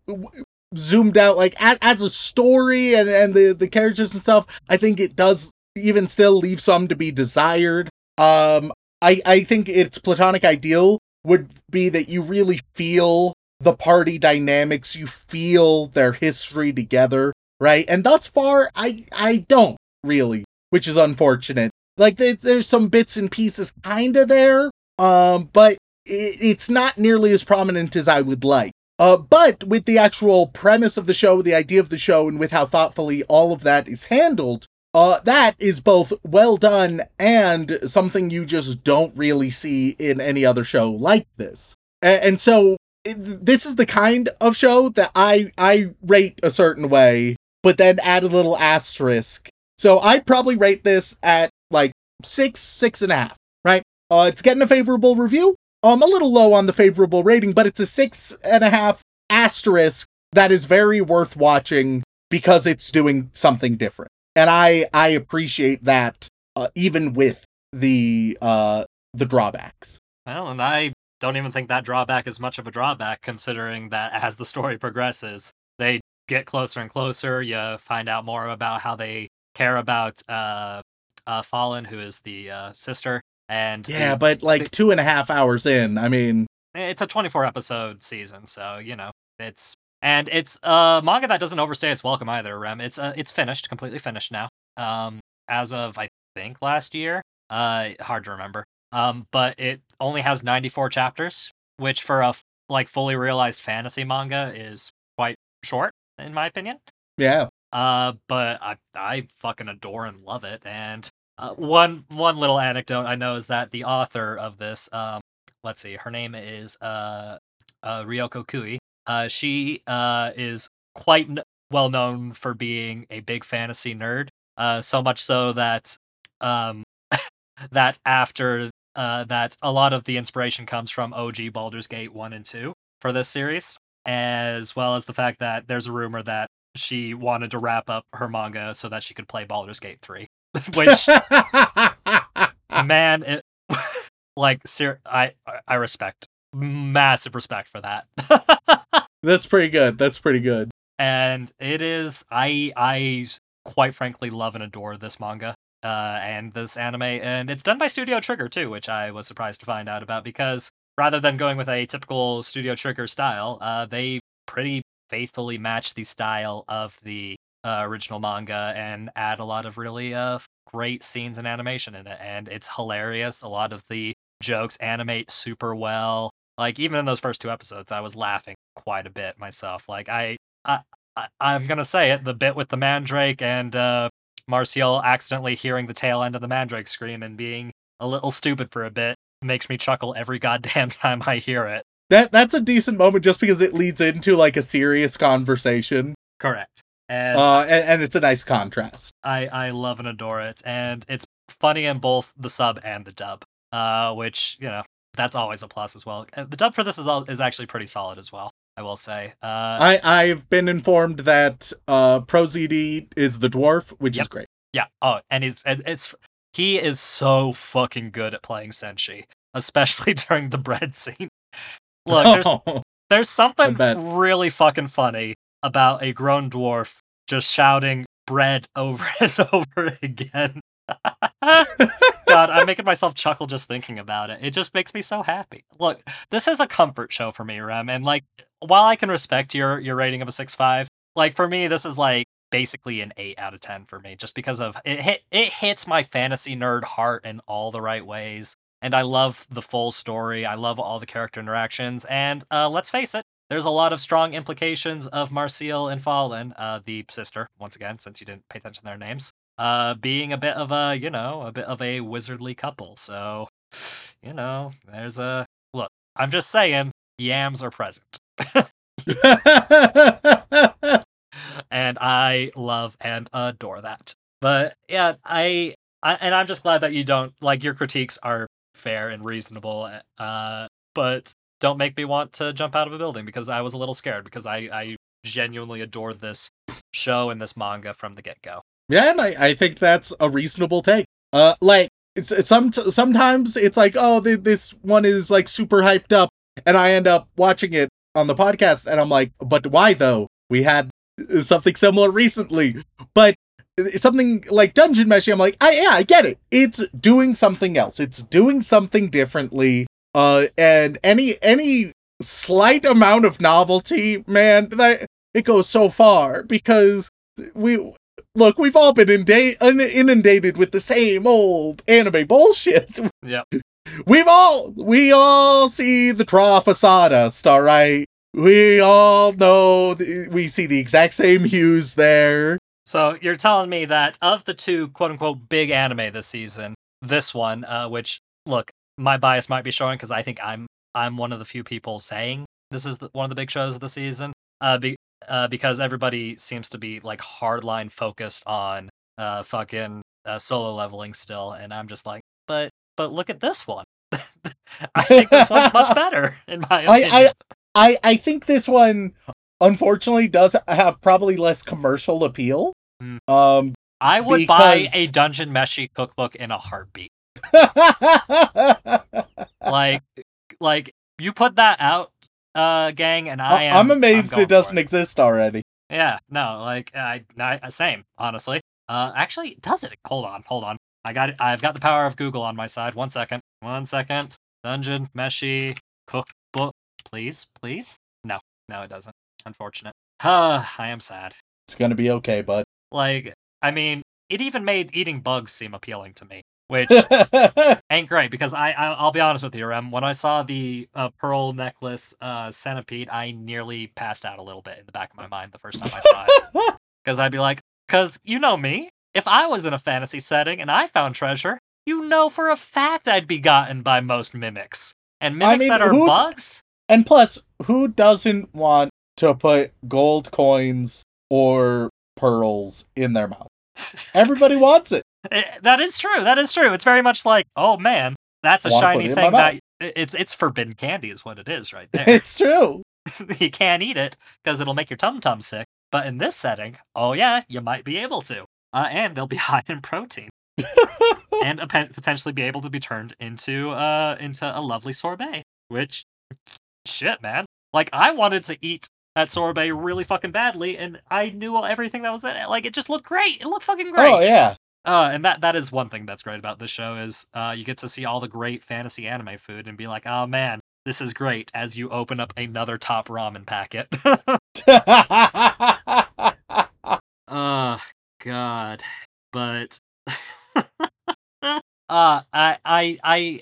zoomed out like as, as a story and and the the characters and stuff i think it does even still leave some to be desired um i i think its platonic ideal would be that you really feel the party dynamics you feel their history together right and thus far i i don't really which is unfortunate like there, there's some bits and pieces kind of there um but it, it's not nearly as prominent as i would like uh, but with the actual premise of the show, the idea of the show, and with how thoughtfully all of that is handled, uh, that is both well done and something you just don't really see in any other show like this. A- and so it, this is the kind of show that I I rate a certain way, but then add a little asterisk. So I'd probably rate this at like six, six and a half, right? Uh, it's getting a favorable review. Um, a little low on the favorable rating, but it's a six and a half asterisk that is very worth watching because it's doing something different. And I I appreciate that uh, even with the uh the drawbacks. Well, and I don't even think that drawback is much of a drawback, considering that as the story progresses, they get closer and closer. You find out more about how they care about uh, uh Falin, who is the uh, sister, and Yeah, the- but like two and a half hours in, I mean, it's a 24 episode season, so you know it's and it's a manga that doesn't overstay its welcome either. Rem, it's uh, it's finished, completely finished now. Um, as of I think last year. Uh, hard to remember. Um, but it only has 94 chapters, which for a f- like fully realized fantasy manga is quite short, in my opinion. yeah. Uh, but I I fucking adore and love it. And uh, one one little anecdote I know is that the author of this, um, let's see, her name is uh, uh Ryoko Kui. Uh, she uh is quite n- well known for being a big fantasy nerd. Uh, so much so that um that after uh that a lot of the inspiration comes from OG Baldur's Gate one and two for this series, as well as the fact that there's a rumor that she wanted to wrap up her manga so that she could play Baldur's Gate 3. Which man, it, like ser- I I respect massive respect for that. That's pretty good. That's pretty good. and it is I I quite frankly love and adore this manga uh and this anime and it's done by Studio Trigger too, which I was surprised to find out about because rather than going with a typical Studio Trigger style, uh they pretty faithfully match the style of the uh, original manga and add a lot of really uh great scenes and animation in it and it's hilarious. A lot of the jokes animate super well. Like even in those first two episodes, I was laughing quite a bit myself. Like I, I, I I'm gonna say it: the bit with the Mandrake and uh, Marcille accidentally hearing the tail end of the Mandrake scream and being a little stupid for a bit makes me chuckle every goddamn time I hear it. That that's a decent moment just because it leads into like a serious conversation. Correct. And Uh and, and it's a nice contrast. I I love and adore it, and it's funny in both the sub and the dub. Uh, which you know that's always a plus as well. The dub for this is all is actually pretty solid as well. I will say. Uh, I I've been informed that uh ProZD is the dwarf, which Yep. is great. Yeah. Oh, and it's it's he is so fucking good at playing Senshi, especially during the bread scene. Look, there's Oh, there's something really fucking funny about a grown dwarf just shouting bread over and over again. God, I'm making myself chuckle just thinking about it. It just makes me so happy. Look, this is a comfort show for me, Rem, and like while I can respect your your rating of a six five, like for me, this is like basically an eight out of ten for me, just because of it hit it hits my fantasy nerd heart in all the right ways. And I love the full story. I love all the character interactions. And uh, let's face it, there's a lot of strong implications of Marcille and Falin, uh, the sister, once again, since you didn't pay attention to their names, uh, being a bit of a, you know, a bit of a wizardly couple. So, you know, there's a look. I'm just saying, yams are present. and I love and adore that. But yeah, I, I and I'm just glad that you don't like your critiques are fair and reasonable. Uh, but don't make me want to jump out of a building because I was a little scared because I I genuinely adored this show and this manga from the get go. yeah, and I, I think that's a reasonable take. Uh like it's some sometimes it's like, oh, th- this one is like super hyped up and I end up watching it on the podcast and I'm like, but why though? We had something similar recently. But something like Dungeon Meshi, I'm like, I yeah, I get it. It's doing something else. It's doing something differently. Uh and any any slight amount of novelty, man, that it goes so far because we look, we've all been un- inundated with the same old anime bullshit. Yep. We've all we all see the trough of sawdust, all right. We all know th- we see the exact same hues there. So you're telling me that of the two quote unquote big anime this season, this one, uh, which look, my bias might be showing because I think I'm I'm one of the few people saying this is the, one of the big shows of the season. Uh, be, uh, because everybody seems to be like hardline focused on uh fucking uh, solo leveling still, and I'm just like, but but look at this one. I think this one's much better in my I- opinion. I I think this one unfortunately does have probably less commercial appeal. Hmm. Um I would buy a Dungeon Meshi cookbook in a heartbeat. Like, like you put that out, uh, gang, and I am. I'm amazed going it doesn't for exist already. Yeah, no, like I, I, same, honestly. Uh, actually, does it? Hold on, hold on. I got it. I've got the power of Google on my side. One second. One second. Dungeon Meshi cookbook, please, please. No, no, it doesn't. Unfortunate. Uh, I am sad. It's gonna be okay, bud. Like, I mean, it even made eating bugs seem appealing to me, which ain't great because I, I I'll be honest with you, Rem. When I saw the uh, pearl necklace uh, centipede, I nearly passed out a little bit in the back of my mind the first time I saw it. Because I'd be like, because you know me, if I was in a fantasy setting and I found treasure, you know for a fact I'd be gotten by most mimics. And I mimics mean, that are who- bugs? and plus, who doesn't want to put gold coins or pearls in their mouth? Everybody wants it. Eh, that is true. That is true. It's very much like, oh man, that's a shiny it thing that it's it's forbidden candy is what it is right there. It's true. you can't eat it because it'll make your tum tum sick. But in this setting, oh yeah, you might be able to. Uh, and they'll be high in protein and pen- potentially be able to be turned into uh into a lovely sorbet. Which, shit, man. Like I wanted to eat that sorbet really fucking badly, and I knew everything that was in it. Like it just looked great. It looked fucking great. Oh yeah. Uh, and that that is one thing that's great about this show is uh, you get to see all the great fantasy anime food and be like, oh man, this is great. As you open up another top ramen packet. oh God, but uh, I I I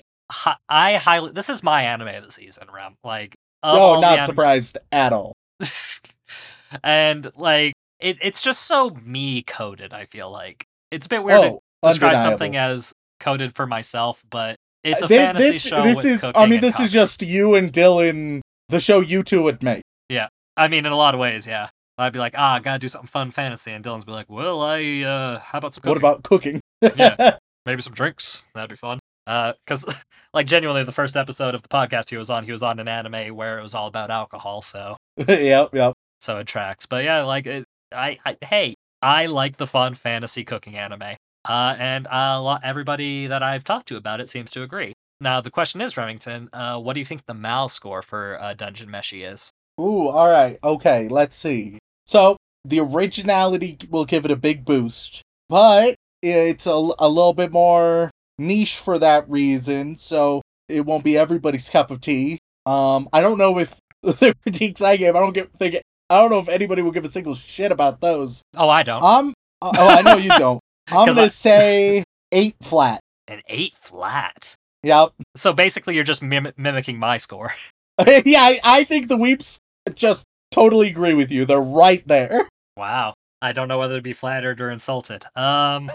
I highly this is my anime of the season, Ram. Like, oh, no, not anim- surprised at all. and like it, it's just so me coded. I feel like it's a bit weird to Oh, describe undeniable. something as coded for myself, but it's a Thi- fantasy this, show. This is. cooking I mean, this is just you and Dylan. The show you two would make. Yeah, I mean, in a lot of ways, yeah. I'd be like, ah, I gotta do something fun fantasy, and Dylan's be like, well, I uh, how about some What about cooking? Yeah. Maybe some drinks. That'd be fun. Uh, cause like genuinely, the first episode of the podcast he was on, he was on an anime where it was all about alcohol, so yep. Yep. so it tracks. But yeah, like it, I, I, hey, I like the fun fantasy cooking anime. Uh, and a lot, everybody that I've talked to about it seems to agree. Now the question is, Remington, uh, what do you think the Mal score for uh, Dungeon Meshi is? Ooh, all right. Okay, let's see. So, the originality will give it a big boost, but it's a, a little bit more niche for that reason, so it won't be everybody's cup of tea. Um, I don't know if the critiques I gave, I don't give, think, I don't know if anybody will give a single shit about those. Oh, I don't. Um, oh, I know you don't. I'm gonna I- say eight flat. An eight flat. Yep. So basically, you're just mim- mimicking my score. yeah, I, I think the weeps just totally agree with you. They're right there. Wow. I don't know whether to be flattered or insulted. Um.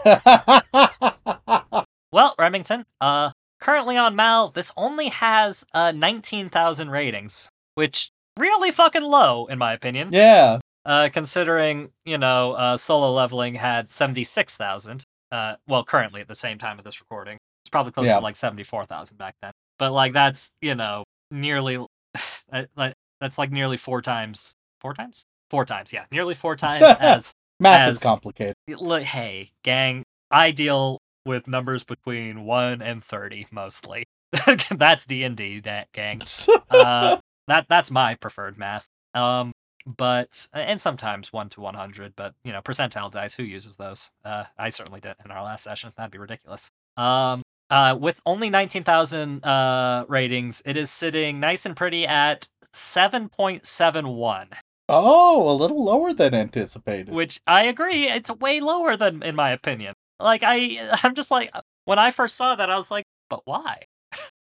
Well, Remington, uh, currently on Mal, this only has uh 19,000 ratings, which really fucking low in my opinion. yeah. Uh, considering you know, uh, solo leveling had 76,000. Uh, well, currently at the same time of this recording, it's probably close Yeah. to like 74,000 back then. But like that's you know nearly, uh, like that's like nearly four times, four times, four times, yeah, nearly four times as Math As- is complicated. Look, hey, gang, I deal with numbers between 1 and 30 mostly. that's D&D, gang. Uh, that that's my preferred math. Um but and sometimes 1 to 100, but you know, percentile dice who uses those? Uh I certainly didn't in our last session. That'd be ridiculous. Um uh with only 19,000 uh ratings, it is sitting nice and pretty at 7.71. oh, a little lower than anticipated. which I agree, it's way lower than in my opinion. Like I, I'm just like when I first saw that, I was like, but why?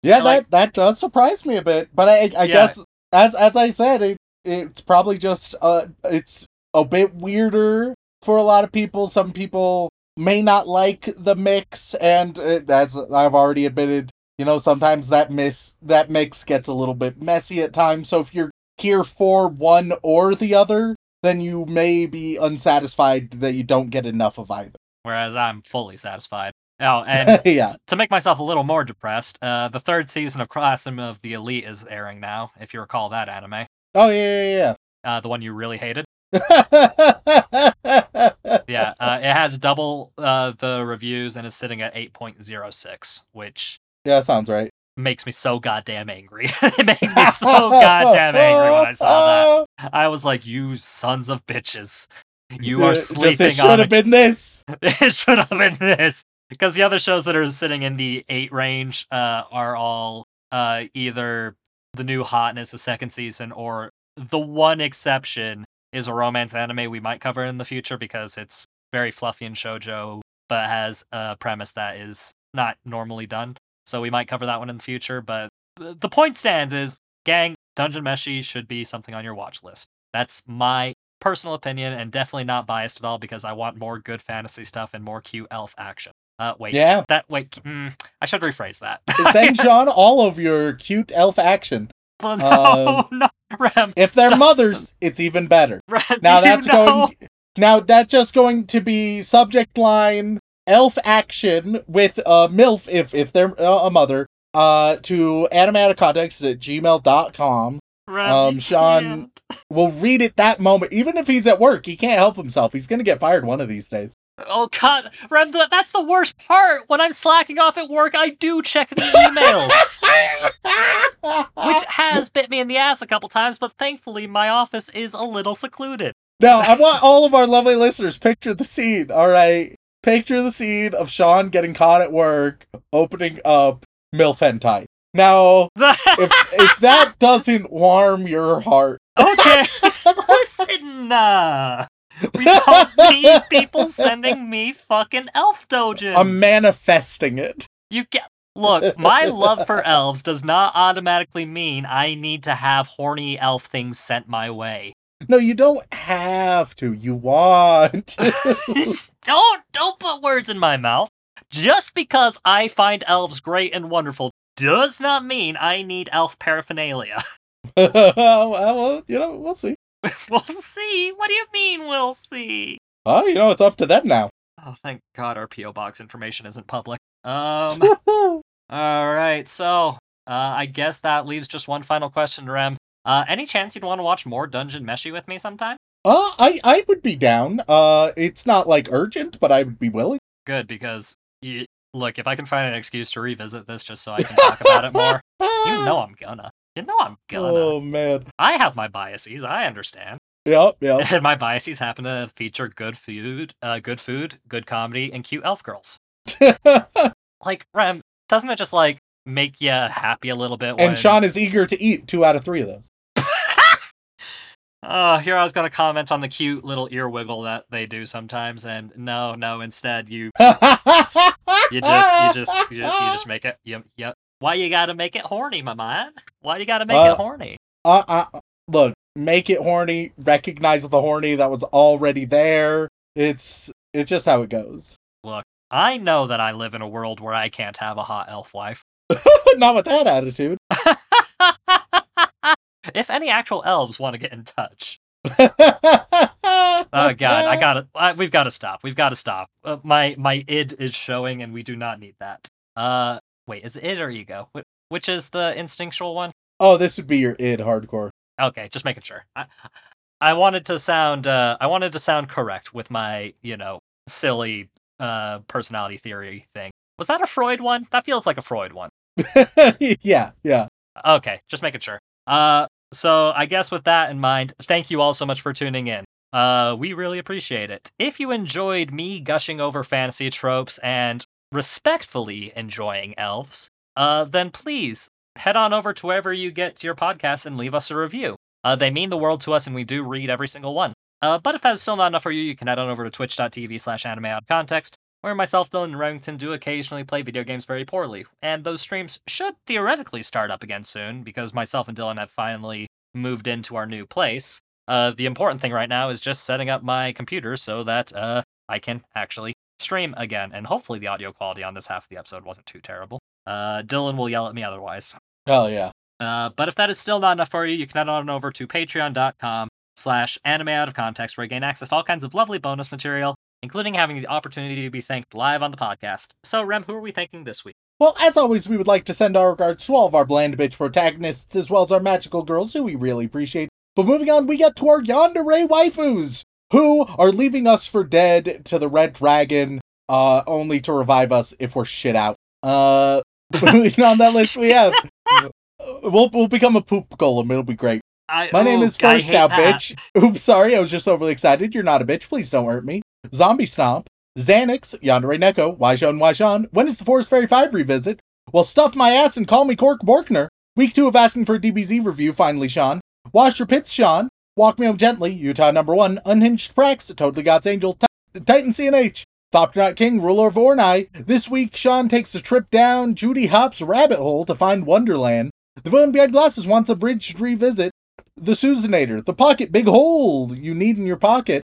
Yeah, I like- that that does surprise me a bit. But I, I Yeah. guess as as I said, it it's probably just uh it's a bit weirder for a lot of people. Some people may not like the mix, and uh, as I've already admitted, you know, sometimes that miss that mix gets a little bit messy at times. So if you're here for one or the other, then you may be unsatisfied that you don't get enough of either. Whereas I'm fully satisfied. Oh, and yeah. to make myself a little more depressed, uh, the third season of Classroom of the Elite is airing now, if you recall that anime. Oh yeah, yeah, yeah. Uh, the one you really hated. yeah, uh, it has double uh, the reviews and is sitting at 8.06, which yeah, sounds right. makes me so goddamn angry. it made me so goddamn angry when I saw that. I was like, you sons of bitches. You are Just- sleeping It should have been this. it should have been this because the other shows that are sitting in the eight range uh, are all uh, either the new hotness the second season or the one exception is a romance anime we might cover in the future because it's very fluffy and shojo but has a premise that is not normally done so we might cover that one in the future but the point stands is gang dungeon meshi should be something on your watch list that's my personal opinion and definitely not biased at all because I want more good fantasy stuff and more cute elf action. Uh, wait, Yeah. that wait, mm, I should rephrase that. Send Shaun all of your cute elf action. But no, no, Rem, If they're mothers, it's even better. Rem, Now do you that's know- going. Now that's just going to be subject line elf action with uh milf if if they're uh, a mother uh to animatic context at gmail.com Rem, um, Shaun- we'll read it that moment even if he's at work he can't help himself he's gonna get fired one of these days Oh God, Rem, that's the worst part. When I'm slacking off at work, I do check the emails, which has bit me in the ass a couple times. But thankfully, my office is a little secluded. Now, I want all of our lovely listeners picture the scene, all right? Picture the scene of Shaun getting caught at work, opening up MILF hentai. Now, if if that doesn't warm your heart, Okay, listen, uh, we don't need people sending me fucking elf dojins. I'm manifesting it. You get look. My love for elves does not automatically mean I need to have horny elf things sent my way. No, you don't have to. You want. don't don't put words in my mouth. Just because I find elves great and wonderful does not mean I need elf paraphernalia. well, you know, we'll see. we'll see. What do you mean we'll see? Oh, you know, it's up to them now. Oh, thank God our PO box information isn't public. Um. All right, so uh, I guess that leaves just one final question, to Rem. Uh, any chance you'd want to watch more Dungeon Meshi with me sometime? Uh, I I would be down. Uh, it's not like urgent, but I would be willing. Good, because y look, if I can find an excuse to revisit this just so I can talk about it more, you know I'm gonna. You know I'm gonna. Oh man. I have my biases. I understand, Yep, yep. and my biases happen to feature good food, uh, good food, good comedy, and cute elf girls. Like Rem, doesn't it just like make you happy a little bit? When... and Shaun is eager to eat two out of three of those. Uh, here I was gonna comment on the cute little ear wiggle that they do sometimes, and no, no, instead you you just you just you, you just make it you, you why you gotta make it horny, my man? Why you gotta make Uh, it horny? uh, uh, look, make it horny. Recognize the horny that was already there. It's it's just how it goes. Look, I know that I live in a world where I can't have a hot elf wife. Not with that attitude. if any actual elves want to get in touch, oh god, I gotta, I, we've got to stop. We've got to stop. Uh, my my id is showing, and we do not need that. Uh, wait, is it id or ego? Which is the instinctual one? Oh, this would be your id hardcore. Okay, just making sure. I, I wanted to sound, uh, I wanted to sound correct with my, you know, silly uh personality theory thing. Was that a Freud one? That feels like a Freud one. yeah, yeah. Okay, just making sure. Uh, so I guess with that in mind, thank you all so much for tuning in. Uh, we really appreciate it. If you enjoyed me gushing over fantasy tropes and respectfully enjoying elves, uh, then please head on over to wherever you get your podcasts and leave us a review. Uh, they mean the world to us, and we do read every single one. Uh, but if that's still not enough for you, you can head on over to twitch.tv slash anime out context, where myself, Dylan, Remington do occasionally play video games very poorly. And those streams should theoretically start up again soon, because myself and Dylan have finally moved into our new place. Uh, the important thing right now is just setting up my computer so that uh, I can actually stream again, and hopefully the audio quality on this half of the episode wasn't too terrible. Uh, Dylan will yell at me otherwise. Hell yeah. Uh, but if that is still not enough for you, you can head on over to patreon.com slash anime out of context where you gain access to all kinds of lovely bonus material, including having the opportunity to be thanked live on the podcast. So, Rem, who are we thanking this week? Well, as always, we would like to send our regards to all of our bland bitch protagonists, as well as our magical girls, who we really appreciate. But moving on, we get to our yandere waifus, who are leaving us for dead to the red dragon, uh, only to revive us if we're shit out. Uh, on that list, we have. We'll, we'll become a poop golem. It'll be great. I, My name oh, is First now, that. Bitch. Oops, sorry, I was just overly excited. You're not a bitch. Please don't hurt me. Zombie Stomp, Xanax, Yandere Neko, Waishon Waishon. When is the Forest Fairy 5 revisit? Well, stuff my ass and call me Cork Borkner. Week 2 of asking for a DBZ review, finally, Shaun. Wash your pits, Shaun. Walk me home gently, Utah number 1. Unhinged Prax, Totally God's Angel, Ti- Titan CNH. Thopknot King, ruler of Ornai. This week, Shaun takes a trip down Judy Hop's rabbit hole to find Wonderland. The villain behind glasses wants a bridge to revisit. The Susanator, the pocket big hole you need in your pocket.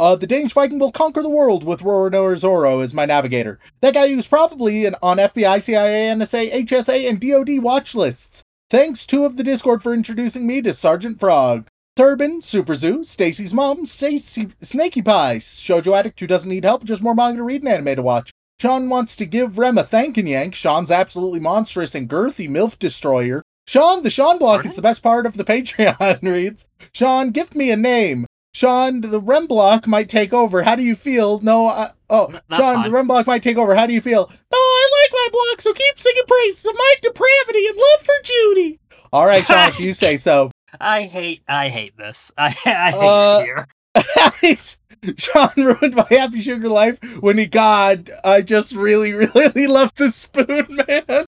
Uh, the Danish Viking will conquer the world with Roronoa Zoro as my navigator. That guy who's probably an, on FBI, CIA, NSA, HSA, and DoD watch lists. Thanks two of the Discord for introducing me to Sergeant Frog. Turban, Super Zoo, Stacy's mom, Stacy, Snaky Pie, Shoujo Addict who doesn't need help, just more manga to read and anime to watch. Shaun wants to give Rem a thank and yank. Shaun's absolutely monstrous and girthy MILF destroyer. Shaun, the Shaun block is the best part of the Patreon reads. Shaun, give me a name. Shaun, the Rem block might take over. How do you feel? No, I, oh, That's Shaun, fine. the Rem block might take over. How do you feel? No, I like my block, so keep singing praises of my depravity and love for Judy. All right, Shaun, if you say so. I hate I hate this. I, I hate Uh, it here. Shaun ruined my happy sugar life when he God, I just really, really love the spoon man.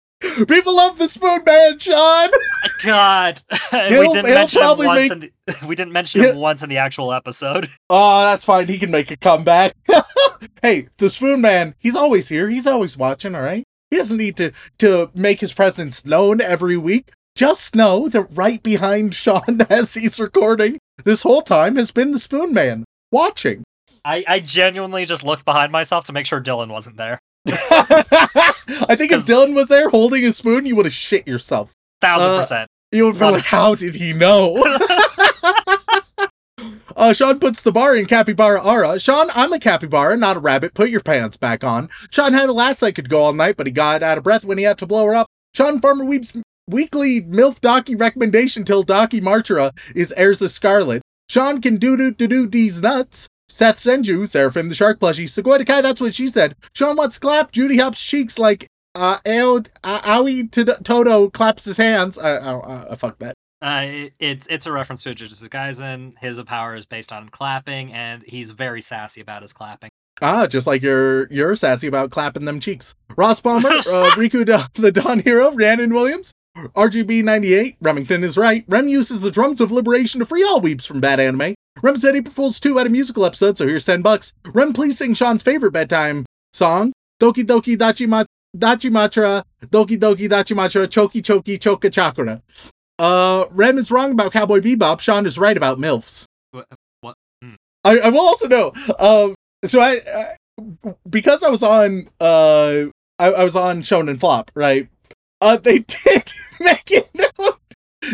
People love the spoon man, Shaun. God, He'll- didn't he'll mention him probably once. make- In we didn't mention him once in the actual episode. Oh, that's fine. He can make a comeback. hey, the spoon man, he's always here. He's always watching, all right? He doesn't need to to make his presence known every week. Just know that right behind Shaun as he's recording this whole time has been the spoon man watching. I, I genuinely just looked behind myself to make sure Dylan wasn't there. I think if Dylan was there holding a spoon, you would have shit yourself. Thousand Uh, percent. You would have been like, how did he know? uh, Shaun puts the bar in Capybara Ara. Shaun, I'm a capybara, not a rabbit. Put your pants back on. Shaun had a last that could go all night, but he got out of breath when he had to blow her up. Shaun Farmer Weep's weekly MILF Docky recommendation till Docky Marchera is Airs the Scarlet. Shaun can do do do do these nuts. Seth Senju, Seraphim the Shark plushie, Sequoia Kai, that's what she said. Shaun wants clap Judy Hop's cheeks like uh, Ao, uh, Aoi to Todo claps his hands. I, I, I, fuck that. Uh, it, it's it's a reference to Jujutsu Kaisen. His power is based on clapping, and he's very sassy about his clapping. Ah, just like you're you're sassy about clapping them cheeks. Ross Palmer, uh, Riku the Dawn Hero, Rhiannon Williams, RGB 98, Remington is right. Rem uses the drums of liberation to free all weeps from bad anime. Rem said April Fool's 2 at a musical episode, so here's 10 bucks. Rem, please sing Shaun's favorite bedtime song, Doki Doki Dachi Ma- Dachi Matra, Doki Doki Dachi Matra, Choki Choki Choka Chakra. Uh, Rem is wrong about Cowboy Bebop. Shaun is right about MILFs. Wha- What? Hmm. I, I will also know. Um, so I, I because I was on uh I, I was on Shonen Flop, right? Uh, they did make it known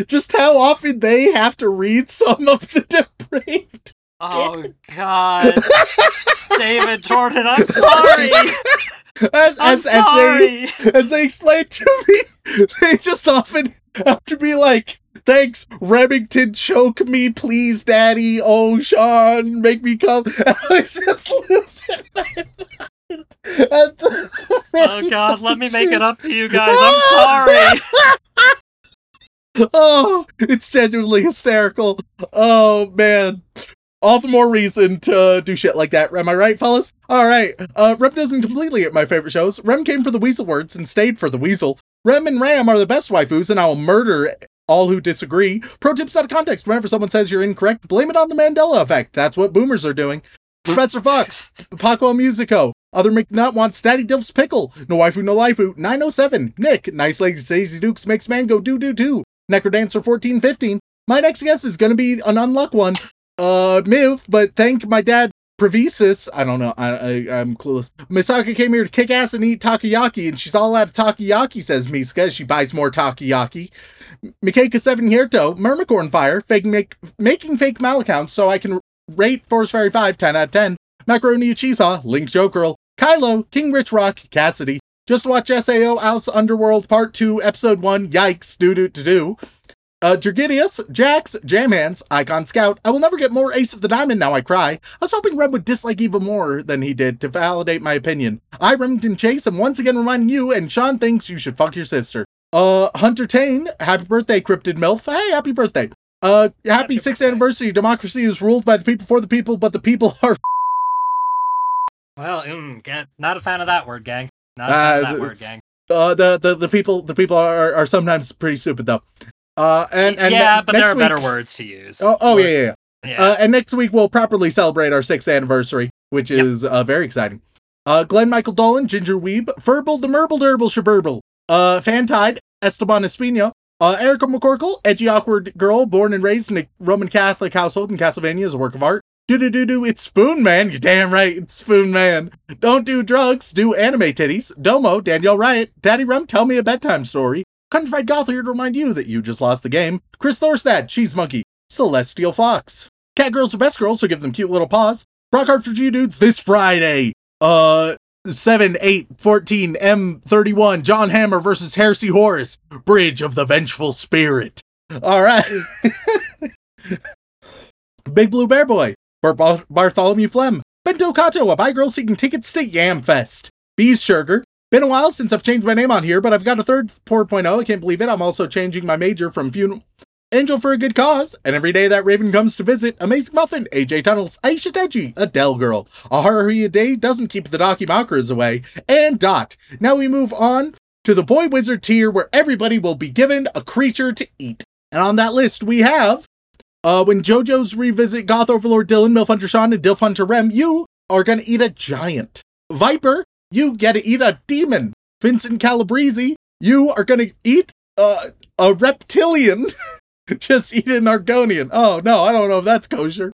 just how often they have to read some of the depraved. Oh God, David Jordan, I'm sorry. As I'm as, as they as they explained to me, they just often have to be like, "Thanks, Remington, choke me, please, Daddy. Oh, Shaun, make me come." I was just losing my mind. And the- Oh God, let me make it up to you guys. I'm sorry. oh, it's genuinely hysterical. Oh man. All the more reason to do shit like that. Am I right, fellas? All right. Uh, Rem doesn't completely hit my favorite shows. Rem came for the Weasel words and stayed for the Weasel. Rem and Ram are the best waifus, and I will murder all who disagree. Pro tips out of context. Whenever someone says you're incorrect, blame it on the Mandela effect. That's what boomers are doing. Professor Fox, Paco Musico, Other McNut wants Daddy Dilf's Pickle, No Waifu No Laifu, 907, Nick, Nice Legs Daisy Dukes makes man go do do do, Necrodancer 1415, My next guess is gonna be an unluck one. Uh, Miv, but thank my dad Previsis. I don't know. I, I I'm clueless. Misaka came here to kick ass and eat takoyaki, and she's all out of takoyaki. Says Miska. She buys more takoyaki. Mikeka Seven Hierto, Mermicorn Fire, fake make, making fake mal accounts so I can rate Force Fairy 5 10 out of 10. Macaroni Uchiha, Link Joe Girl, Kylo, King Rich Rock, Cassidy. Just watch SAO Alice Underworld Part 2, Episode 1. Yikes, doo doo doo doo. Uh, Jergidius, Jax, Jamhands, Icon Scout. I will never get more Ace of the Diamond now I cry. I was hoping Rem would dislike even more than he did to validate my opinion. I, Remington Chase, am once again reminding you, and Shaun thinks you should fuck your sister. Uh, Hunter Tane, happy birthday, Cryptid MILF. Hey, happy birthday. Uh, happy, sixth anniversary. Democracy is ruled by the people for the people, but the people are. Well, mm, ga- not a fan of that word, gang. Not a Uh, fan of that th- word, gang. Uh, the, the, the people the people are, are sometimes pretty stupid though. Uh, and and yeah, but there are better words to use. Oh, oh yeah, yeah, yeah. yeah. Uh, and next week we'll properly celebrate our sixth anniversary, which Yep. is uh, very exciting. Uh, Glenn Michael Dolan, Ginger Weeb, Furble the Merble Durble Shaburble, uh, Fantide, Esteban Espino, uh, Erica McCorkle, edgy awkward girl born and raised in a Roman Catholic household in Castlevania is a work of art. Do do do do, it's Spoon Man. You're damn right, it's Spoon Man. Don't do drugs, do anime titties. Domo, Danielle Riot, Daddy Rum, tell me a bedtime story. Countryfied Goth here to remind you that you just lost the game. Chris Thorstad, Cheese Monkey, Celestial Fox. Cat girls are best girls, so give them cute little paws. Brockhart for G dudes this Friday. Uh, 7, 8, 14, M31, John Hammer versus Heresy Horus, Bridge of the Vengeful Spirit. All right. Big Blue Bear Boy, Bar- Bartholomew Flem, Bento Kato, a bi girl seeking tickets to Yamfest. Bees Sugar. Been a while since I've changed my name on here, but I've got a third 4.0. I can't believe it. I'm also changing my major from funeral. Angel for a good cause, and every day that Raven comes to visit, Amazing Muffin, AJ Tunnels, Aisha Deji, Adele Girl, a Haruhi a Day doesn't keep the Doki Mockers away, and Dot. Now we move on to the Boy Wizard tier where everybody will be given a creature to eat. And on that list we have, uh, when JoJo's revisit Goth Overlord Dylan, Milf Hunter Shaun, and Dilf Hunter Rem, you are gonna eat a giant. Viper, you get to eat a demon. Vincent Calabrese, you are gonna eat uh, a reptilian. Just eat an Argonian. Oh no, I don't know if that's kosher.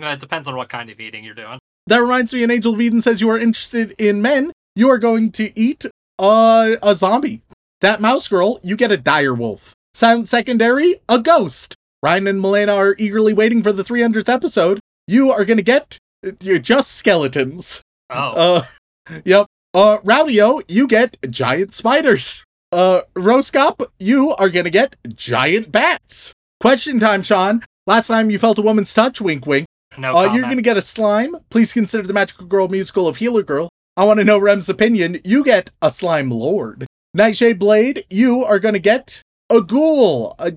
Uh, It depends on what kind of eating you're doing. That reminds me, an Angel of Eden says you are interested in men. You are going to eat uh, a zombie. That mouse girl, you get a dire wolf. Silent secondary, a ghost. Ryan and Milena are eagerly waiting for the 300th episode. You are going to get uh, just skeletons. Oh, Uh, yep. Uh, Rowdio, you get giant spiders. Uh, Roscop, you are gonna get giant bats. Question time, Shaun. Last time you felt a woman's touch, wink wink. no Uh, you're gonna get a slime. Please consider the Magical Girl musical of Healer Girl. I want to know Rem's opinion. You get a slime lord. Nightshade Blade, you are gonna get a ghoul. Uh,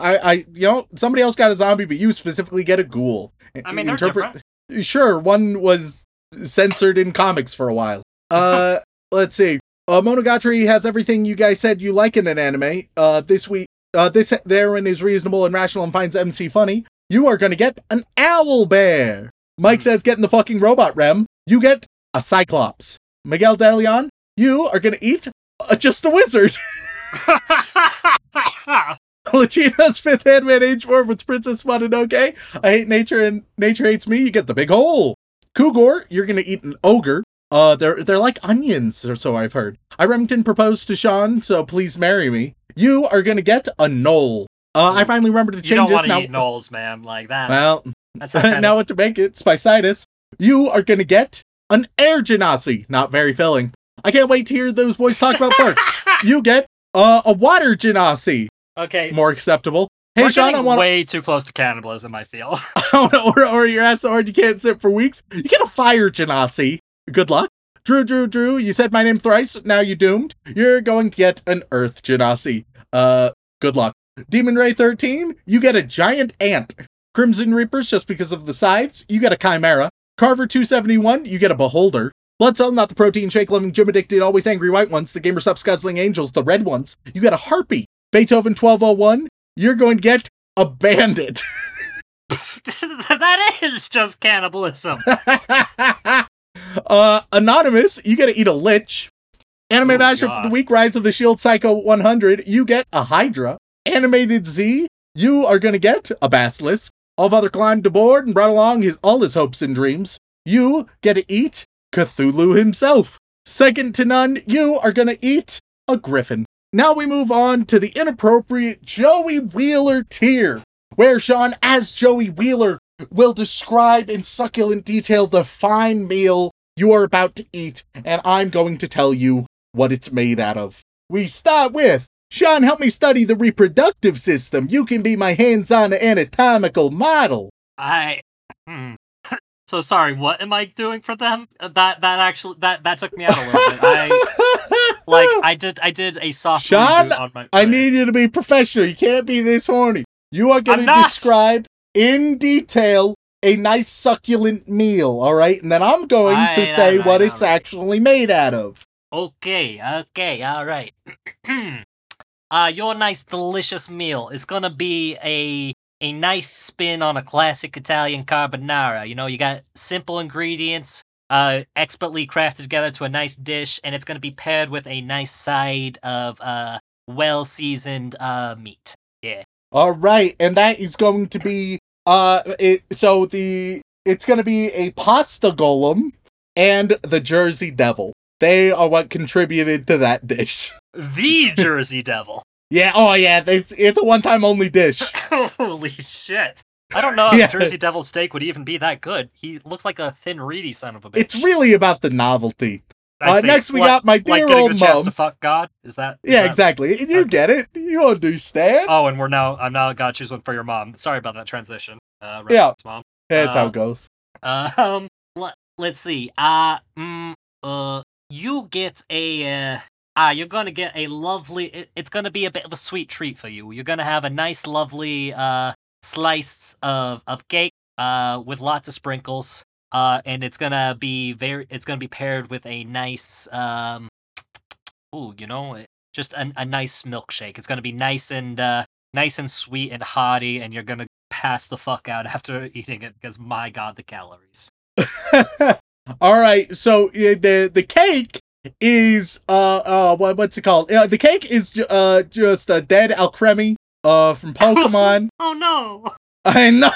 I, I, you know, somebody else got a zombie, but you specifically get a ghoul. I mean, they're different. Sure, one was censored in comics for a while. Uh, let's see. Uh, Monogatari has everything you guys said you like in an anime. Uh, this week, uh, this therein is reasonable and rational and finds MC funny. You are gonna get an owl bear. Mike says, "Getting the fucking robot rem." You get a cyclops. Miguel De Leon, you are gonna eat uh, just a wizard. Latina's fifth handmaid age four with Princess Mononoke. I hate nature and nature hates me. You get the big hole. Kugor, you're gonna eat an ogre. Uh, they're they're like onions, or so I've heard. I Remington proposed to Shaun, so please marry me. You are gonna get a gnoll. Uh, I finally remembered to you don't change want this to now. eat gnolls, man. Like that. Well, That's now what to make it? Spicitis. You are gonna get an air genasi. Not very filling. I can't wait to hear those boys talk about parks. you get uh, a water genasi. okay. More acceptable. Hey We're Shaun, I want way too close to cannibalism. I feel. or, or your ass so hard you can't sit for weeks. You get a fire genasi. Good luck. Drew, Drew, Drew, you said my name thrice, now you're doomed. You're going to get an earth genasi. Uh, good luck. Demon Ray 13, you get a giant ant. Crimson Reapers, just because of the scythes, you get a chimera. Carver 271, you get a beholder. Blood Cell, not the protein shake loving gym addicted, always angry white ones, the gamer subs guzzling angels, the red ones. You get a harpy. Beethoven 1201, you're going to get a bandit. that is just cannibalism. uh, Anonymous, you get to eat a lich. Anime Oh, mashup God. of the week, Rise of the Shield Psycho 100, you get a Hydra. Animated Z, you are gonna get a basilisk. All other climbed aboard and brought along his all his hopes and dreams. You get to eat Cthulhu himself. Second to none, you are gonna eat a griffin. Now we move on to the inappropriate Joey Wheeler tier, where Shaun, as Joey Wheeler, will describe in succulent detail the fine meal you are about to eat, and I'm going to tell you what it's made out of. We start with Shaun, help me study the reproductive system. You can be my hands on anatomical model. I. Hmm. so sorry. What am I doing for them? That that actually that that took me out a little bit. I like I did I did a soft Shaun, on my. I need you to be professional. You can't be this horny. You are going to describe in detail a nice succulent meal, all right? And then I'm going to say what it's actually made out of. Okay, okay, all right. uh, your nice, delicious meal is gonna be a a nice spin on a classic Italian carbonara. You know, you got simple ingredients, uh, expertly crafted together to a nice dish, and it's gonna be paired with a nice side of uh, well seasoned uh meat. Yeah. All right, and that is going to be uh it so the it's going to be a pasta golem and the Jersey Devil. They are what contributed to that dish. The Jersey Devil. Yeah, oh yeah, it's it's a one-time only dish. Holy shit. I don't know if Yeah. Jersey Devil steak would even be that good. He looks like a thin, reedy son of a bitch. It's really about the novelty. Uh, next we Like- got my dear getting old mom. to fuck God. Is that? is Yeah, that- exactly. You Okay. get it. You understand? Oh, and we're now. I'm now gotta choose one for your mom. Sorry about that transition. Uh, Yeah. mom. That's how uh, it goes. Uh, um, let, let's see. Uh, mm, uh, you get a. Uh, ah, you're gonna get a lovely. It, it's gonna be a bit of a sweet treat for you. You're gonna have a nice, lovely uh slice of of cake. Uh, with lots of sprinkles. Uh, and it's gonna be very. It's gonna be paired with a nice. Um. Ooh, you know, just a, a nice milkshake. It's gonna be nice and uh nice and sweet and hearty, and you're gonna pass the fuck out after eating it because my god, the calories. All right, so the the cake is uh uh what, what's it called? Uh, the cake is uh just a dead Alcremie uh from Pokemon. Oh no! I know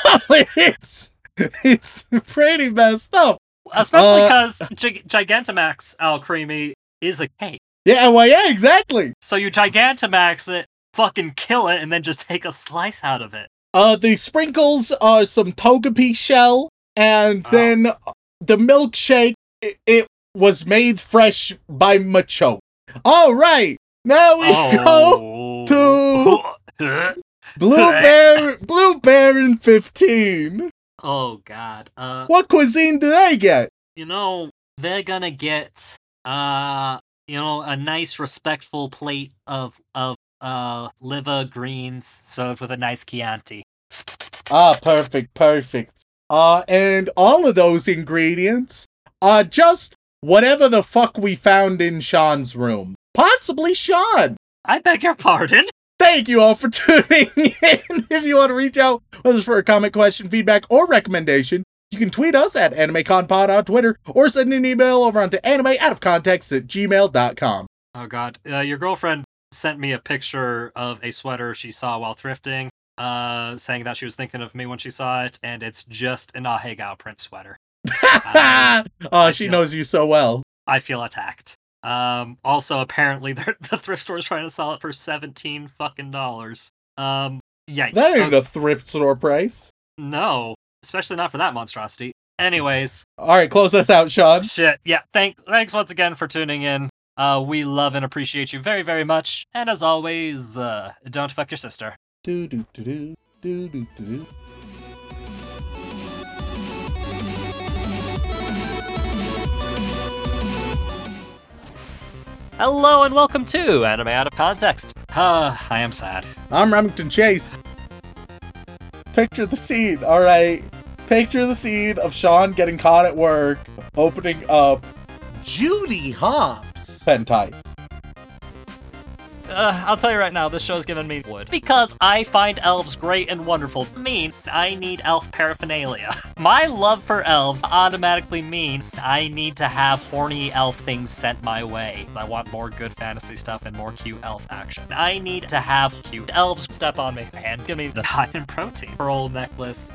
it's it's pretty messed up. Especially Uh, because Gigantamax Alcremie is a cake. Yeah, well, yeah, exactly. So you Gigantamax it, fucking kill it, and then just take a slice out of it. Uh, the sprinkles are some Togepi shell, and Oh. then the milkshake. It, it was made fresh by Macho. All right, now we go to Blue Bear, Blue Baron 15. Oh god. Uh, What cuisine do they get? you know they're gonna get uh, you know, a nice respectful plate of of uh liver greens served with a nice Chianti. Ah, perfect, perfect. Uh, and all of those ingredients are just whatever the fuck we found in Shaun's room. Possibly Shaun. I beg your pardon. Thank you all for tuning in. If you want to reach out, whether it's for a comment, question, feedback, or recommendation, you can tweet us at AnimeConPod on Twitter or send an email over onto anime out of context at gmail.com. Oh god, uh, your girlfriend sent me a picture of a sweater she saw while thrifting, uh, saying that she was thinking of me when she saw it, and it's just an Ahegao print sweater. oh, she knows you so well. I feel attacked. Um, also, apparently, the the thrift store is trying to sell it for seventeen fucking dollars. Um, yikes. That ain't Oh, a thrift store price. no, especially not for that monstrosity. Anyways, All right, close this out, Shaun. shit. Yeah, thank thanks once again for tuning in. Uh, we love and appreciate you very, very much. And as always, uh, don't fuck your sister. Do do do do do do do Hello and welcome to Anime Out of Context. Uh, I am sad. I'm Remington Chase. Picture the scene, all right. Picture the scene of Shaun getting caught at work, opening up Judy Hopps hentai. Uh, I'll tell you right now, this show's giving me wood. Because I find elves great and wonderful means I need elf paraphernalia. My love for elves automatically means I need to have horny elf things sent my way. I want more good fantasy stuff and more cute elf action. I need to have cute elves step on me and give me the high in protein. Pearl necklace,